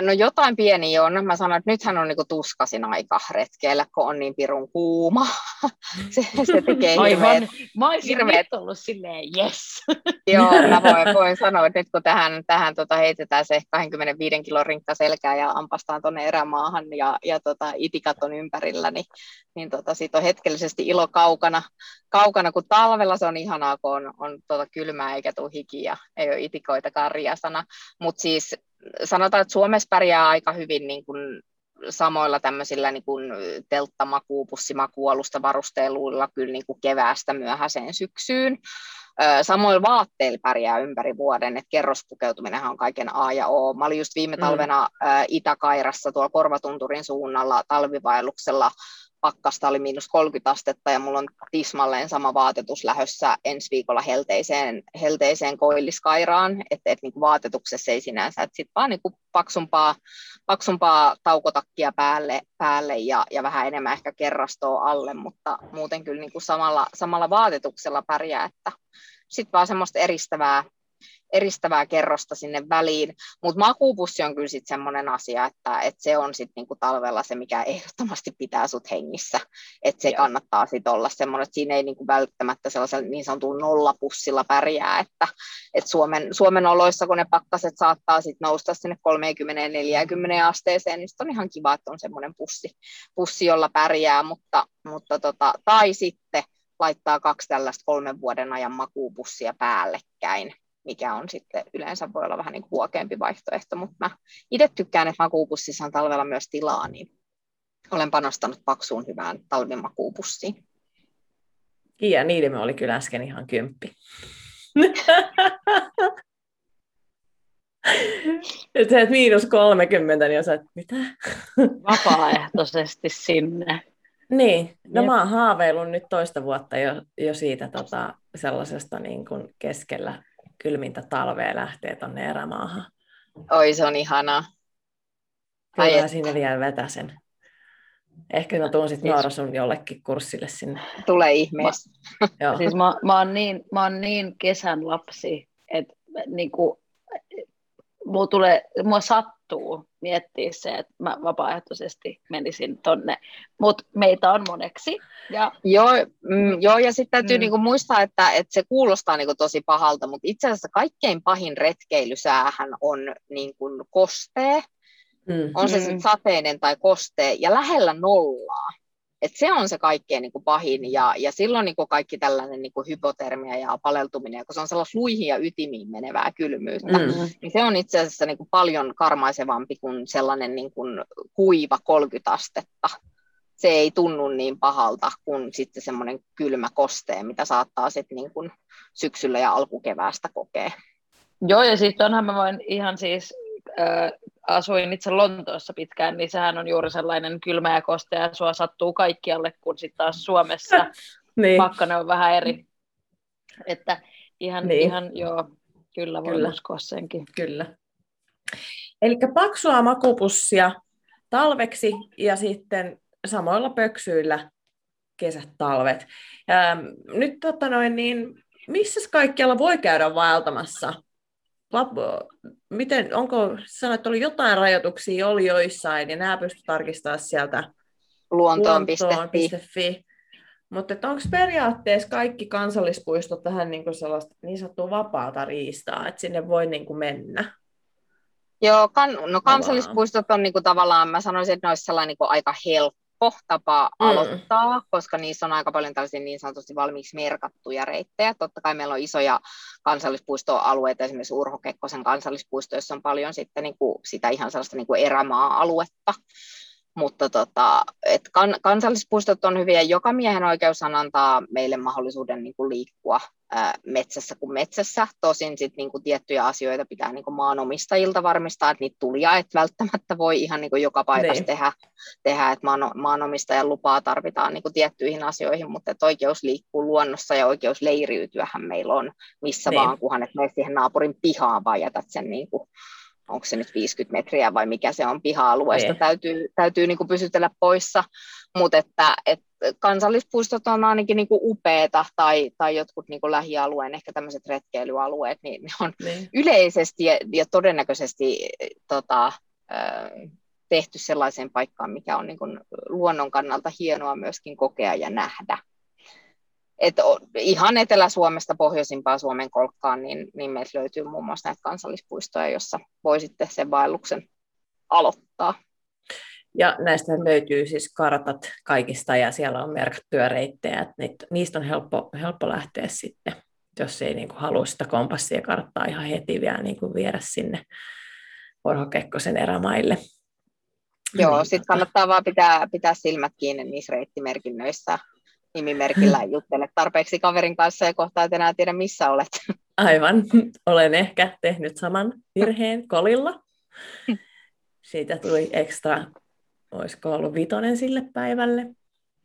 No jotain pieniä on. Mä sanoin, että nythän on niinku tuskasin aika retkeillä, kun on niin pirun kuuma. se, se tekee hirveät. Aivan. Mä olisin hirveet- nyt ollut silleen, yes. Joo, mä voin, voin sanoa, että nyt kun tähän, tähän tota heitetään se 25 kilon rinkka selkää ja ampastaan tuonne erämaahan ja, ja tota, itikat on ympärillä, niin, niin tota, siitä on hetkellisesti ilo kaukana, kaukana, kun talvella se on ihanaa, kun on, on tota kylmää eikä tule hiki ja ei ole itikoitakaan riasana. Mutta siis sanotaan, että Suomessa pärjää aika hyvin niin kuin samoilla tämmöisillä niin kuin telttamaku, pussimakualusta varusteluilla kyllä niin kuin keväästä myöhäiseen syksyyn. Samoin vaatteilla pärjää ympäri vuoden, että kerrospukeutuminen on kaiken A ja O. Mä olin just viime talvena mm. Itä-Kairassa tuolla Korvatunturin suunnalla talvivaelluksella pakkasta oli miinus 30 astetta ja mulla on tismalleen sama vaatetus lähössä ensi viikolla helteiseen, helteiseen koilliskairaan, että et, niin vaatetuksessa ei sinänsä, että sitten vaan niin kuin paksumpaa, paksumpaa taukotakkia päälle, päälle ja, ja vähän enemmän ehkä kerrastoa alle, mutta muuten kyllä niin kuin samalla, samalla vaatetuksella pärjää, että sitten vaan semmoista eristävää, eristävää kerrosta sinne väliin, mutta makuupussi on kyllä sitten semmoinen asia, että, että se on sitten niinku talvella se, mikä ehdottomasti pitää sut hengissä, että se Joo. kannattaa sitten olla semmoinen, että siinä ei niinku välttämättä sellaisella niin sanotulla nollapussilla pärjää, että, että Suomen, Suomen oloissa, kun ne pakkaset saattaa sitten nousta sinne 30-40 asteeseen, niin on ihan kiva, että on semmoinen pussi, pussi jolla pärjää, mutta, mutta tota, tai sitten laittaa kaksi tällaista kolmen vuoden ajan makuupussia päällekkäin, mikä on sitten yleensä voi olla vähän niin kuin huokeampi vaihtoehto, mutta mä itse tykkään, että makuupussissa on talvella myös tilaa, niin olen panostanut paksuun hyvään talvimakuupussiin. Kiia Niilimä oli kyllä äsken ihan kymppi. Nyt että miinus 30, niin osaat, mitä? Vapaaehtoisesti sinne. Niin, no Jep. mä oon haaveillut nyt toista vuotta jo, jo siitä tota, sellaisesta niin kuin keskellä kylmintä talvea lähtee tonne erämaahan. Oi, se on ihanaa. Kyllä sinne vielä vetäsen. Ehkä mä tuun sitten Noora sun jollekin kurssille sinne. Tulee ihmeessä. Mä, siis mä, mä, oon niin, mä oon niin kesän lapsi, että niinku, mulla, tulee, mulla sattuu miettiä se, että mä vapaaehtoisesti menisin tonne, mutta meitä on moneksi. Ja... Joo, mm, joo, ja sitten täytyy mm. niinku muistaa, että, että se kuulostaa niinku tosi pahalta, mutta itse asiassa kaikkein pahin retkeilysäähän on niinku kostee, mm. on se mm. sitten sateinen tai kostee, ja lähellä nollaa. Et se on se kaikkein niin kuin pahin ja, ja silloin niin kuin kaikki tällainen niin kuin hypotermia ja paleltuminen, kun se on sellaista luihin ja ytimiin menevää kylmyyttä, mm. niin se on itse asiassa niin kuin paljon karmaisevampi kuin sellainen niin kuin kuiva 30 astetta. Se ei tunnu niin pahalta kuin sitten semmoinen kylmä kostee, mitä saattaa sitten niin kuin syksyllä ja alkukeväästä kokea. Joo, ja sitten onhan mä voin ihan siis äh, asuin itse Lontoossa pitkään, niin sehän on juuri sellainen kylmä ja kostea, ja sua sattuu kaikkialle, kun sitten taas Suomessa niin. pakkane on vähän eri. Että ihan, niin. ihan joo, kyllä voi kyllä. uskoa senkin. Kyllä. Eli paksua makupussia talveksi ja sitten samoilla pöksyillä kesät, talvet. Ja, nyt tota noin, niin, missä kaikkialla voi käydä vaeltamassa miten, onko, sanoit, että oli jotain rajoituksia, oli joissain, ja nämä pystyy tarkistamaan sieltä luontoon.fi. luontoon.fi. Mutta onko periaatteessa kaikki kansallispuistot tähän niin sellaista niin sanottua vapaata riistaa, että sinne voi niin kuin mennä? Joo, kan, no kansallispuistot on niin kuin tavallaan, mä sanoisin, että ne olisi sellainen niin kuin aika helppo helppo tapa mm. aloittaa, koska niissä on aika paljon tällaisia niin sanotusti valmiiksi merkattuja reittejä. Totta kai meillä on isoja kansallispuistoalueita, esimerkiksi Urho Kekkosen kansallispuisto, jossa on paljon sitten niin kuin sitä ihan sellaista niin kuin erämaa-aluetta. Mutta tota, et kan, kansallispuistot on hyviä. Joka miehen oikeus antaa meille mahdollisuuden niin kuin liikkua ää, metsässä kuin metsässä. Tosin sit, niin kuin tiettyjä asioita pitää niin kuin maanomistajilta varmistaa, että niitä tulia et välttämättä voi ihan niin kuin joka paikassa niin. tehdä, tehdä, että maano, maanomistajan lupaa tarvitaan niin kuin tiettyihin asioihin, mutta että oikeus liikkuu luonnossa ja oikeus leiriytyähän meillä on missä niin. vaan, kunhan et mene siihen naapurin pihaan, vaan jätät sen niin kuin onko se nyt 50 metriä vai mikä se on piha-alueesta, niin. täytyy, täytyy niin kuin pysytellä poissa, mutta että, että kansallispuistot on ainakin niin kuin upeita tai, tai jotkut niin kuin lähialueen, ehkä tämmöiset retkeilyalueet, niin ne on niin. yleisesti ja, ja todennäköisesti tota, tehty sellaiseen paikkaan, mikä on niin kuin luonnon kannalta hienoa myöskin kokea ja nähdä et ihan Etelä-Suomesta pohjoisimpaa Suomen kolkkaan, niin, niin meiltä löytyy muun muassa näitä kansallispuistoja, jossa voi sitten sen vaelluksen aloittaa. Ja näistä löytyy siis kartat kaikista ja siellä on merkattuja reittejä, että niistä on helppo, helppo lähteä sitten, jos ei niin kuin halua sitä kompassia ja karttaa ihan heti vielä niin kuin viedä sinne Orho Kekkosen erämaille. Joo, niin, sitten tota... kannattaa vaan pitää, pitää silmät kiinni niissä reittimerkinnöissä, nimimerkillä juttele tarpeeksi kaverin kanssa ja kohta et enää tiedä, missä olet. Aivan. Olen ehkä tehnyt saman virheen kolilla. Siitä tuli ekstra, olisiko ollut vitonen sille päivälle.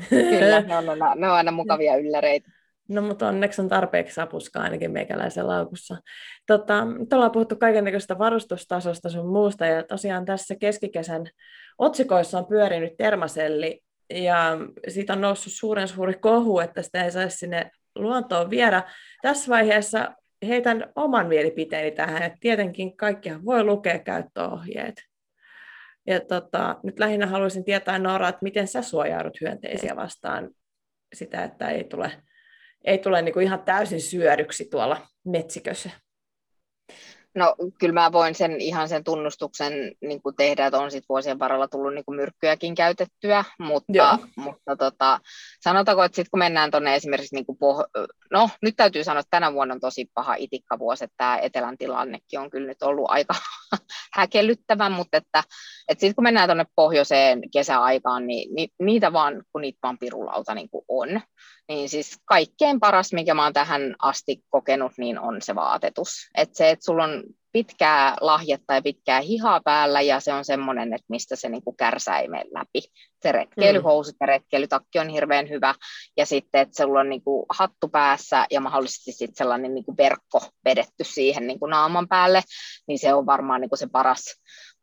Kyllä, ne on, ne on aina mukavia ylläreitä. No, mutta onneksi on tarpeeksi sapuskaa ainakin meikäläisen laukussa. Tota, ollaan puhuttu kaikenlaisesta varustustasosta sun muusta, ja tosiaan tässä keskikesän otsikoissa on pyörinyt termaselli, ja siitä on noussut suuren suuri kohu, että sitä ei saisi sinne luontoon viedä. Tässä vaiheessa heitän oman mielipiteeni tähän, että tietenkin kaikkihan voi lukea käyttöohjeet. Ja tota, nyt lähinnä haluaisin tietää, Noora, että miten sä suojaudut hyönteisiä vastaan sitä, että ei tule, ei tule niin kuin ihan täysin syödyksi tuolla metsikössä. No kyllä mä voin sen ihan sen tunnustuksen niin kuin tehdä, että on sit vuosien varrella tullut niin kuin myrkkyäkin käytettyä, mutta, mutta tota, sanotaanko, että sitten kun mennään tuonne esimerkiksi, niin kuin poh- no nyt täytyy sanoa, että tänä vuonna on tosi paha itikkavuosi, että tämä etelän tilannekin on kyllä nyt ollut aika häkellyttävä, mutta että, että sitten kun mennään tuonne pohjoiseen kesäaikaan, niin, niin niitä vaan, kun niitä vaan pirulauta niin kuin on, niin siis kaikkein paras, mikä mä oon tähän asti kokenut, niin on se vaatetus. Että se, että sulla on pitkää lahjetta ja pitkää hihaa päällä ja se on semmoinen, että mistä se niinku kärsää mene läpi. Se retkeilyhousut ja retkeilytakki on hirveän hyvä ja sitten, että sulla on niinku hattu päässä ja mahdollisesti sitten sellainen niinku verkko vedetty siihen niinku naaman päälle, niin se on varmaan niinku se paras,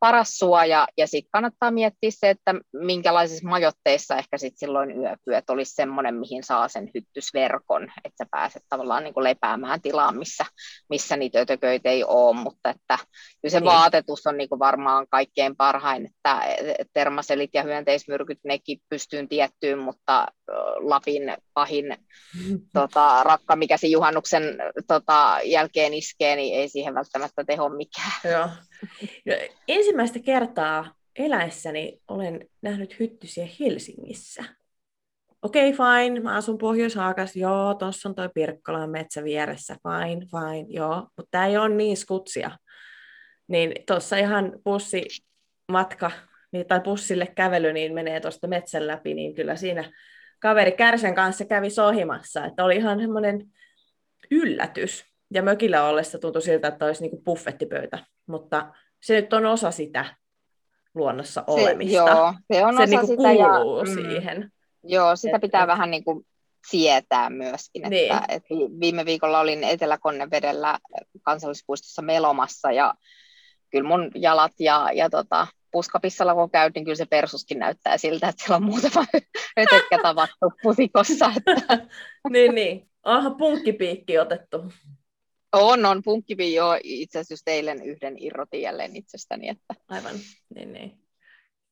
paras suoja. Ja sitten kannattaa miettiä se, että minkälaisissa majoitteissa ehkä sitten silloin yöpyöt olisi semmoinen, mihin saa sen hyttysverkon, että sä pääset tavallaan niin kuin lepäämään tilaan, missä, missä niitä ötököitä ei ole, mutta että kyllä se niin. vaatetus on niin kuin varmaan kaikkein parhain, että termaselit ja hyönteismyrkyt, nekin pystyyn tiettyyn, mutta Lapin pahin tota, rakka, mikä se juhannuksen tota, jälkeen iskee, niin ei siihen välttämättä teho mikään. Joo. Ensimmäistä kertaa eläessäni olen nähnyt hyttysiä Helsingissä. Okei, okay, fine, mä asun pohjois joo, tuossa on toi Pirkkolan metsä vieressä, fine, fine, joo, mutta tämä ei ole niin skutsia. Niin tuossa ihan bussi matka, niin, tai bussille kävely, niin menee tuosta metsän läpi, niin kyllä siinä kaveri Kärsen kanssa kävi sohimassa, että oli ihan semmoinen yllätys. Ja mökillä ollessa tuntui siltä, että olisi niin buffettipöytä, mutta se nyt on osa sitä luonnossa olemista. Se, joo, se on se osa niin sitä kuuluu ja, mm, siihen. Joo, sitä että, pitää vähän niin kuin sietää myöskin. Niin. Että, että viime viikolla olin Etelä-Konnevedellä kansallispuistossa melomassa ja kyllä mun jalat ja, ja tota, puskapissalla kun käyt, niin kyllä se persuskin näyttää siltä, että siellä on muutama hötökkä tavattu pusikossa. Että. niin, niin. Onhan punkkipiikki otettu. On, on. Punkkipi jo itse asiassa just eilen yhden irrotin jälleen itsestäni. Että... Aivan, niin, niin.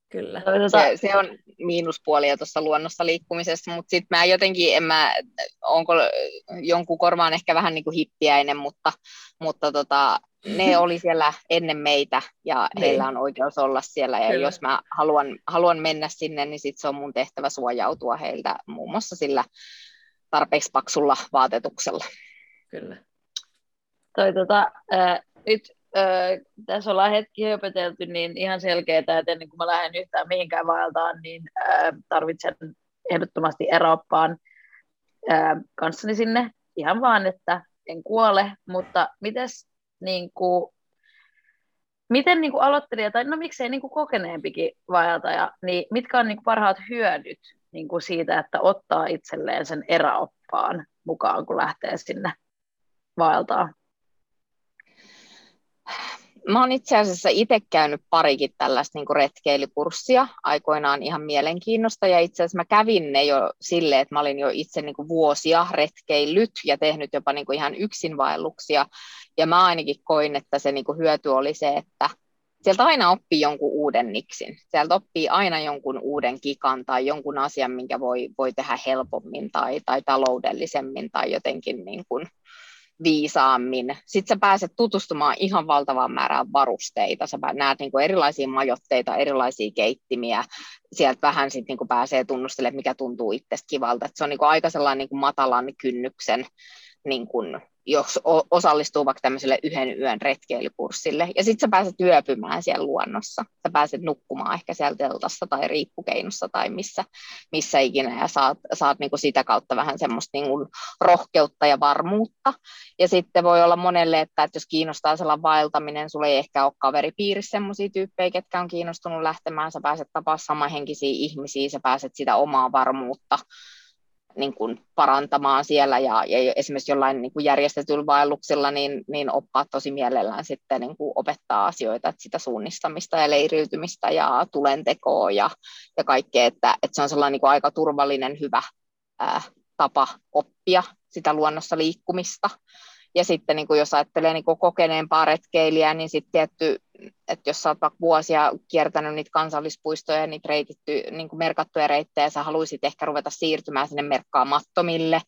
Kyllä. Se, se on miinuspuolia tuossa luonnossa liikkumisessa, mutta sitten mä jotenkin, en mä, onko jonkun korvaan ehkä vähän niin kuin hippiäinen, mutta, mutta tota, ne oli siellä ennen meitä ja niin. heillä on oikeus olla siellä ja Kyllä. jos mä haluan, haluan mennä sinne, niin sitten se on mun tehtävä suojautua heiltä muun muassa sillä tarpeeksi paksulla vaatetuksella. Kyllä. Toi, tota, äh, nyt äh, tässä ollaan hetki höpötelty, niin ihan selkeää, että ennen kuin mä lähden yhtään mihinkään vaeltaan, niin äh, tarvitsen ehdottomasti eroppaan äh, kanssani sinne. Ihan vaan, että en kuole, mutta mites niin kuin, miten niin kuin aloittelija, tai no miksei niin kuin kokeneempikin vaeltaja, niin mitkä on niin kuin parhaat hyödyt niin kuin siitä, että ottaa itselleen sen eräoppaan mukaan, kun lähtee sinne vaeltaa? Mä oon itse asiassa itse käynyt parikin tällaista niin retkeilykurssia aikoinaan ihan mielenkiinnosta ja itse asiassa mä kävin ne jo silleen, että mä olin jo itse niin vuosia retkeillyt ja tehnyt jopa niin ihan yksinvaelluksia ja mä ainakin koin, että se niin hyöty oli se, että sieltä aina oppii jonkun uuden niksin. Sieltä oppii aina jonkun uuden kikan tai jonkun asian, minkä voi, voi tehdä helpommin tai, tai taloudellisemmin tai jotenkin niin kuin viisaammin. Sitten sä pääset tutustumaan ihan valtavaan määrään varusteita. Sä näet niin kuin erilaisia majoitteita, erilaisia keittimiä. Sieltä vähän sit niin pääsee tunnustelemaan, mikä tuntuu itsestä kivalta. Et se on niin kuin aika sellainen niin kuin matalan kynnyksen niin kuin jos osallistuu vaikka tämmöiselle yhden yön retkeilykurssille. Ja sitten sä pääset yöpymään siellä luonnossa. Sä pääset nukkumaan ehkä siellä teltassa tai riippukeinussa tai missä, missä ikinä. Ja saat, saat niinku sitä kautta vähän semmoista niinku rohkeutta ja varmuutta. Ja sitten voi olla monelle, että, että jos kiinnostaa sellainen vaeltaminen, sulla ei ehkä ole kaveripiirissä semmoisia tyyppejä, ketkä on kiinnostunut lähtemään. Sä pääset tapaamaan samanhenkisiä ihmisiä, sä pääset sitä omaa varmuutta niin kuin parantamaan siellä ja, ja esimerkiksi jollain niin kuin järjestetyllä vaelluksella niin, niin oppaat tosi mielellään sitten niin kuin opettaa asioita, että sitä suunnistamista ja leiriytymistä ja tulentekoa ja, ja kaikkea, että, että se on sellainen niin kuin aika turvallinen, hyvä ää, tapa oppia sitä luonnossa liikkumista. Ja sitten niin kuin jos ajattelee niin kuin kokeneempaa retkeilijää, niin sitten tietty, että jos olet vaikka vuosia kiertänyt niitä kansallispuistoja ja niitä reititty, niin kuin merkattuja reittejä, sä haluaisit ehkä ruveta siirtymään sinne merkkaamattomille,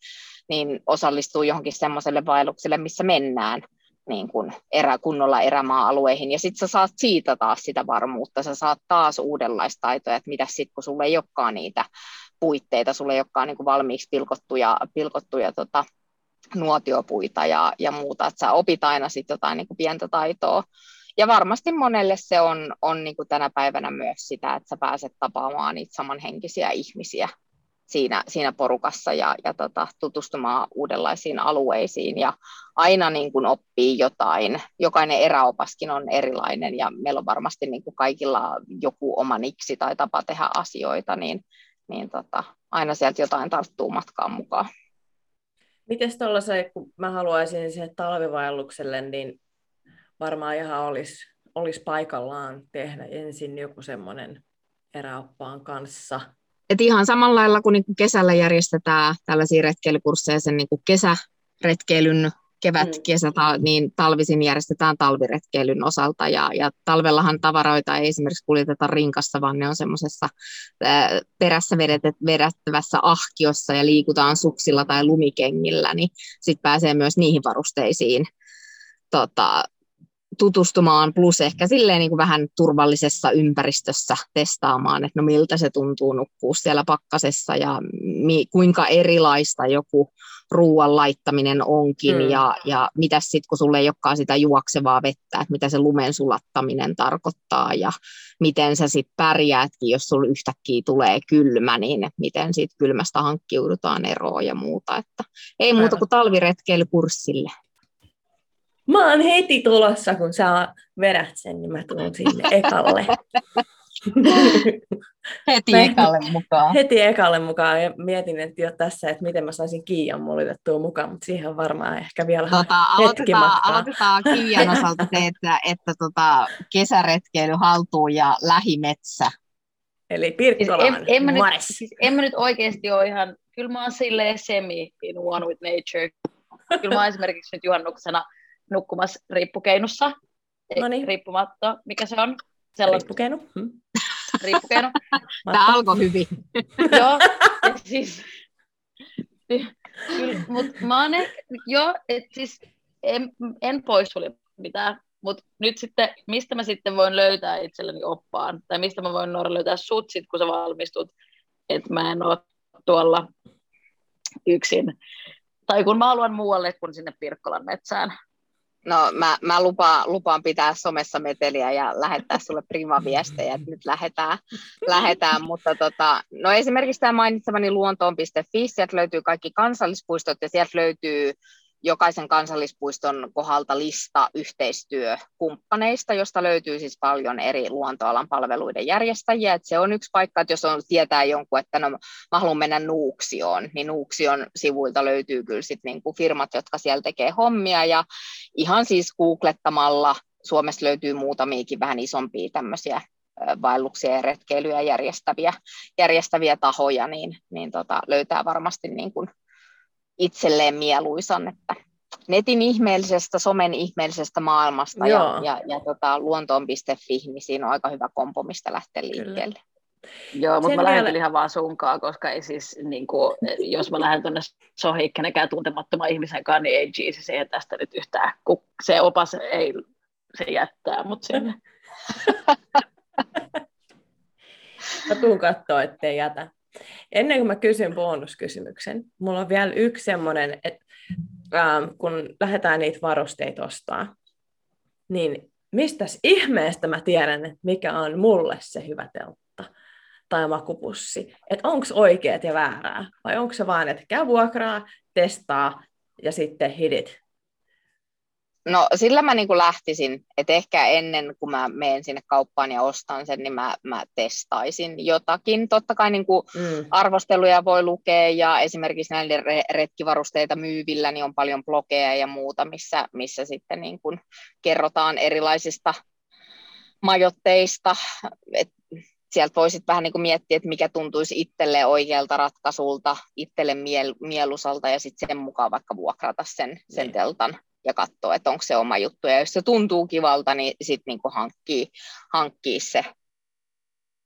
niin osallistuu johonkin semmoiselle vaellukselle, missä mennään niin kuin erä, kunnolla erämaa-alueihin. Ja sitten sä saat siitä taas sitä varmuutta, sä saat taas uudenlaista taitoja, että mitä sitten, kun sulle ei olekaan niitä puitteita, sulle ei olekaan niin kuin valmiiksi pilkottuja, pilkottuja tota, nuotiopuita ja, ja muuta, että sä opit aina sitten jotain niin kuin pientä taitoa. Ja varmasti monelle se on, on niin kuin tänä päivänä myös sitä, että sä pääset tapaamaan niitä samanhenkisiä ihmisiä siinä, siinä porukassa ja, ja tota, tutustumaan uudenlaisiin alueisiin ja aina niin kuin oppii jotain. Jokainen eräopaskin on erilainen ja meillä on varmasti niin kuin kaikilla joku oma niksi tai tapa tehdä asioita, niin, niin tota, aina sieltä jotain tarttuu matkaan mukaan. Miten tuollaisen, kun mä haluaisin siihen talvivaellukselle, niin varmaan ihan olisi, olisi paikallaan tehdä ensin joku semmoinen eräoppaan kanssa. Et ihan samalla lailla kuin niinku kesällä järjestetään tällaisia retkeilykursseja sen niinku kesäretkeilyn kevät, mm. kesä, niin talvisin järjestetään talviretkeilyn osalta ja, ja talvellahan tavaroita ei esimerkiksi kuljeteta rinkassa, vaan ne on semmoisessa perässä vedet, vedettävässä ahkiossa ja liikutaan suksilla tai lumikengillä, niin sitten pääsee myös niihin varusteisiin tota, tutustumaan, plus ehkä silleen niin kuin vähän turvallisessa ympäristössä testaamaan, että no miltä se tuntuu nukkua siellä pakkasessa ja mi, kuinka erilaista joku ruoan laittaminen onkin mm. ja, ja mitä sitten, kun sulle ei olekaan sitä juoksevaa vettä, että mitä se lumen sulattaminen tarkoittaa ja miten sä sitten pärjäätkin, jos sulla yhtäkkiä tulee kylmä, niin miten siitä kylmästä hankkiudutaan eroon ja muuta, että ei muuta kuin talviretkeilykurssille. Mä oon heti tulossa, kun sä vedät sen, niin mä tulen sinne ekalle. heti mä, ekalle mukaan. Heti ekalle mukaan ja mietin, että jo tässä, että miten mä saisin Kiian mulitettua mukaan, mutta siihen on varmaan ehkä vielä tota, hetki aloitetaan, aloitetaan Kiian osalta se, että, että tota, kesäretkeily haltuun ja lähimetsä. Eli Pirkkolaan, siis en, en, nyt, siis en mä nyt oikeasti ole ihan, kyllä mä oon silleen semi in one with nature. Kyllä mä oon esimerkiksi nyt juhannuksena nukkumassa riippukeinussa. No niin. Riippumatta, mikä se on. Sellaista. Riippukeinu. Hmm. Riippukeinu. Tämä alkoi hyvin. joo, siis, kyllä, mutta mä oon ehkä, joo, et siis en, en poissulje mitään, mutta nyt sitten, mistä mä sitten voin löytää itselleni oppaan, tai mistä mä voin Noora löytää sut sit, kun sä valmistut, että mä en ole tuolla yksin, tai kun mä haluan muualle kuin sinne Pirkkolan metsään, No mä, mä lupaan, lupaan pitää somessa meteliä ja lähettää sulle primaviestejä, että nyt lähetään, lähetään. mutta tota, no esimerkiksi tämä mainitsemani luontoon.fi, sieltä löytyy kaikki kansallispuistot ja sieltä löytyy jokaisen kansallispuiston kohdalta lista yhteistyökumppaneista, josta löytyy siis paljon eri luontoalan palveluiden järjestäjiä. Et se on yksi paikka, että jos on tietää jonkun, että no, mä haluan mennä Nuuksioon, niin Nuuksion sivuilta löytyy kyllä sit niinku firmat, jotka siellä tekee hommia ja ihan siis googlettamalla Suomessa löytyy muutamiakin vähän isompia tämmöisiä vaelluksia ja retkeilyjä järjestäviä, järjestäviä tahoja, niin, niin tota, löytää varmasti niin kuin itselleen mieluisan, että netin ihmeellisestä, somen ihmeellisestä maailmasta Joo. ja, ja, ja tota, luontoon.fi, niin siinä on aika hyvä kompo, mistä lähteä liikkeelle. Joo, mutta mä lähden vielä... ihan vaan sunkaan, koska ei siis, niin kuin, jos mä lähden tuonne sohi kenenkään tuntemattoman ihmisen kanssa, niin ei Jesus ei tästä nyt yhtään, kun se opas ei, se jättää mut sinne. mä tuun katsoa, ettei jätä. Ennen kuin mä kysyn bonuskysymyksen, mulla on vielä yksi semmoinen, että ähm, kun lähdetään niitä varusteita ostaa, niin mistäs ihmeestä mä tiedän, että mikä on mulle se hyvä teltta tai makupussi. Että onko oikeat ja väärää, vai onko se vaan, että käy vuokraa, testaa ja sitten hidit. No sillä mä niin kuin lähtisin, että ehkä ennen kuin mä menen sinne kauppaan ja ostan sen, niin mä, mä testaisin jotakin. Totta kai niin kuin mm. arvosteluja voi lukea ja esimerkiksi näille retkivarusteita myyvillä niin on paljon blogeja ja muuta, missä, missä sitten niin kuin kerrotaan erilaisista majoitteista. Et sieltä voisit vähän niin kuin miettiä, että mikä tuntuisi itselle oikealta ratkaisulta, itselle miel, mieluisalta ja sitten sen mukaan vaikka vuokrata sen, sen niin. teltan ja katsoa, että onko se oma juttu. Ja jos se tuntuu kivalta, niin sitten niinku hankkii, hankkii se,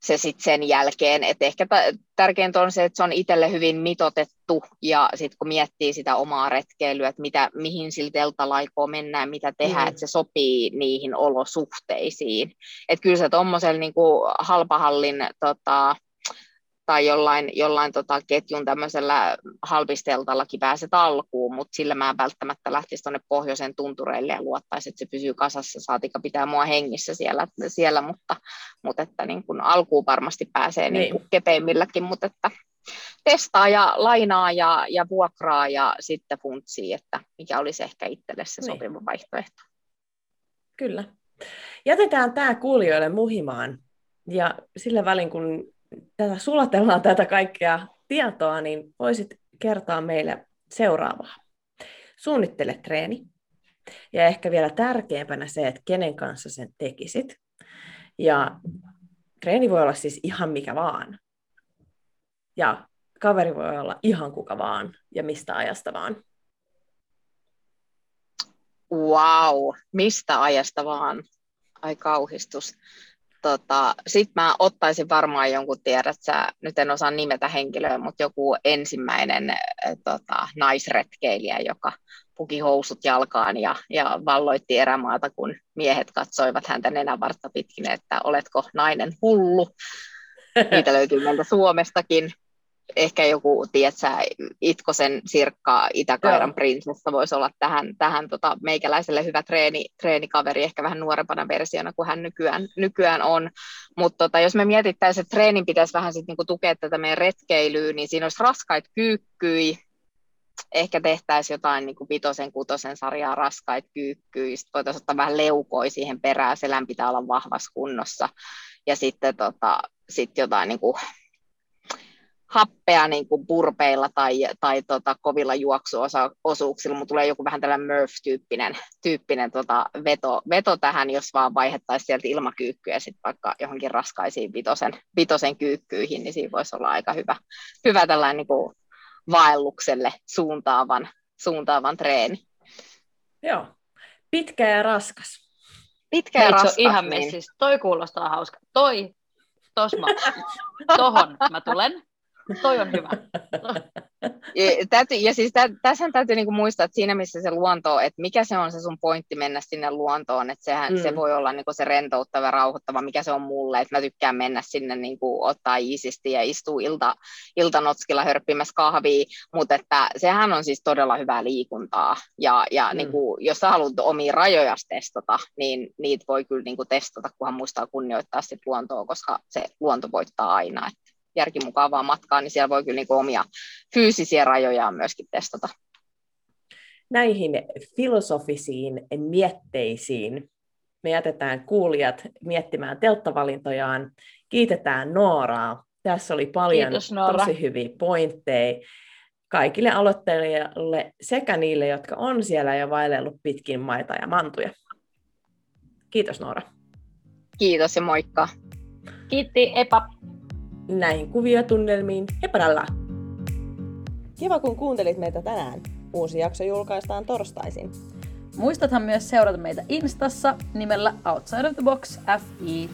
se sit sen jälkeen. Et ehkä t- tärkeintä on se, että se on itselle hyvin mitotettu ja sitten kun miettii sitä omaa retkeilyä, että mitä, mihin sillä teltalla aikoo mennä ja mitä tehdään, mm. että se sopii niihin olosuhteisiin. Että kyllä se tuommoisella niinku halpahallin tota, tai jollain, jollain tota ketjun tämmöisellä halpisteltallakin pääset alkuun, mutta sillä mä en välttämättä lähtisi tuonne pohjoisen tuntureille ja luottaisi, että se pysyy kasassa, saatika pitää mua hengissä siellä, siellä mutta, mutta että niin kun alkuun varmasti pääsee niin. Niin kepeimmilläkin, mutta että testaa ja lainaa ja, ja vuokraa ja sitten funtsii, että mikä olisi ehkä itselle se niin. sopiva vaihtoehto. Kyllä. Jätetään tämä kuulijoille muhimaan ja sillä välin, kun tätä sulatellaan tätä kaikkea tietoa, niin voisit kertoa meille seuraavaa. Suunnittele treeni. Ja ehkä vielä tärkeämpänä se, että kenen kanssa sen tekisit. Ja treeni voi olla siis ihan mikä vaan. Ja kaveri voi olla ihan kuka vaan ja mistä ajasta vaan. Wow, mistä ajasta vaan? Ai kauhistus tota, sit mä ottaisin varmaan jonkun, tiedät sä, nyt en osaa nimetä henkilöä, mutta joku ensimmäinen äh, tota, naisretkeilijä, joka puki housut jalkaan ja, ja valloitti erämaata, kun miehet katsoivat häntä nenävartta pitkin, että oletko nainen hullu. Niitä löytyy meiltä Suomestakin ehkä joku, tiedätkö, Itkosen Sirkka, Itäkairan prinsessa voisi olla tähän, tähän tota, meikäläiselle hyvä treeni, treenikaveri, ehkä vähän nuorempana versiona kuin hän nykyään, nykyään on. Mutta tota, jos me mietittäisiin, että treenin pitäisi vähän sit niinku tukea tätä meidän retkeilyä, niin siinä olisi raskaita kyykkyi, ehkä tehtäisiin jotain niin kuin vitosen, kutosen sarjaa raskaita kyykkyjä, sitten voitaisiin ottaa vähän leukoi siihen perään, selän pitää olla vahvassa kunnossa, ja sitten tota, sit jotain niin kuin happea niin kuin purpeilla tai, tai tota, kovilla juoksuosuuksilla, mutta tulee joku vähän tällainen Murph-tyyppinen tyyppinen, tota, veto, veto, tähän, jos vaan vaihettaisiin sieltä ilmakyykkyä sitten vaikka johonkin raskaisiin vitosen, vitosen kyykkyihin, niin siinä voisi olla aika hyvä, hyvä tällainen niin kuin vaellukselle suuntaavan, suuntaavan treeni. Joo, pitkä ja raskas. Pitkä ja raskas. ihan niin. messis. Toi kuulostaa hauska. Toi, tos mä, tohon mä tulen. Toi on hyvä. ja, täytyy, ja siis tä, tässä täytyy niinku muistaa, että siinä missä se luonto, että mikä se on se sun pointti mennä sinne luontoon, että sehän, mm. se voi olla niinku se rentouttava ja rauhoittava, mikä se on mulle, että mä tykkään mennä sinne niinku, ottaa iisisti ja istua ilta, iltanotskilla hörppimässä kahvia, mutta että sehän on siis todella hyvää liikuntaa ja, ja mm. niinku, jos sä haluat omia rajoja testata, niin niitä voi kyllä niinku testata, kunhan muistaa kunnioittaa sit luontoa, koska se luonto voittaa aina. Että järkimukavaa matkaa, niin siellä voi kyllä niin omia fyysisiä rajojaan myöskin testata. Näihin filosofisiin mietteisiin me jätetään kuulijat miettimään telttavalintojaan. Kiitetään Nooraa. Tässä oli paljon Kiitos, tosi hyviä pointteja kaikille aloittelijoille sekä niille, jotka on siellä jo vaellellut pitkin maita ja mantuja. Kiitos Noora. Kiitos ja moikka. Kiitti, epa näihin kuviotunnelmiin. Hepadalla! Kiva, kun kuuntelit meitä tänään. Uusi jakso julkaistaan torstaisin. Muistathan myös seurata meitä Instassa nimellä Outside of the Box FI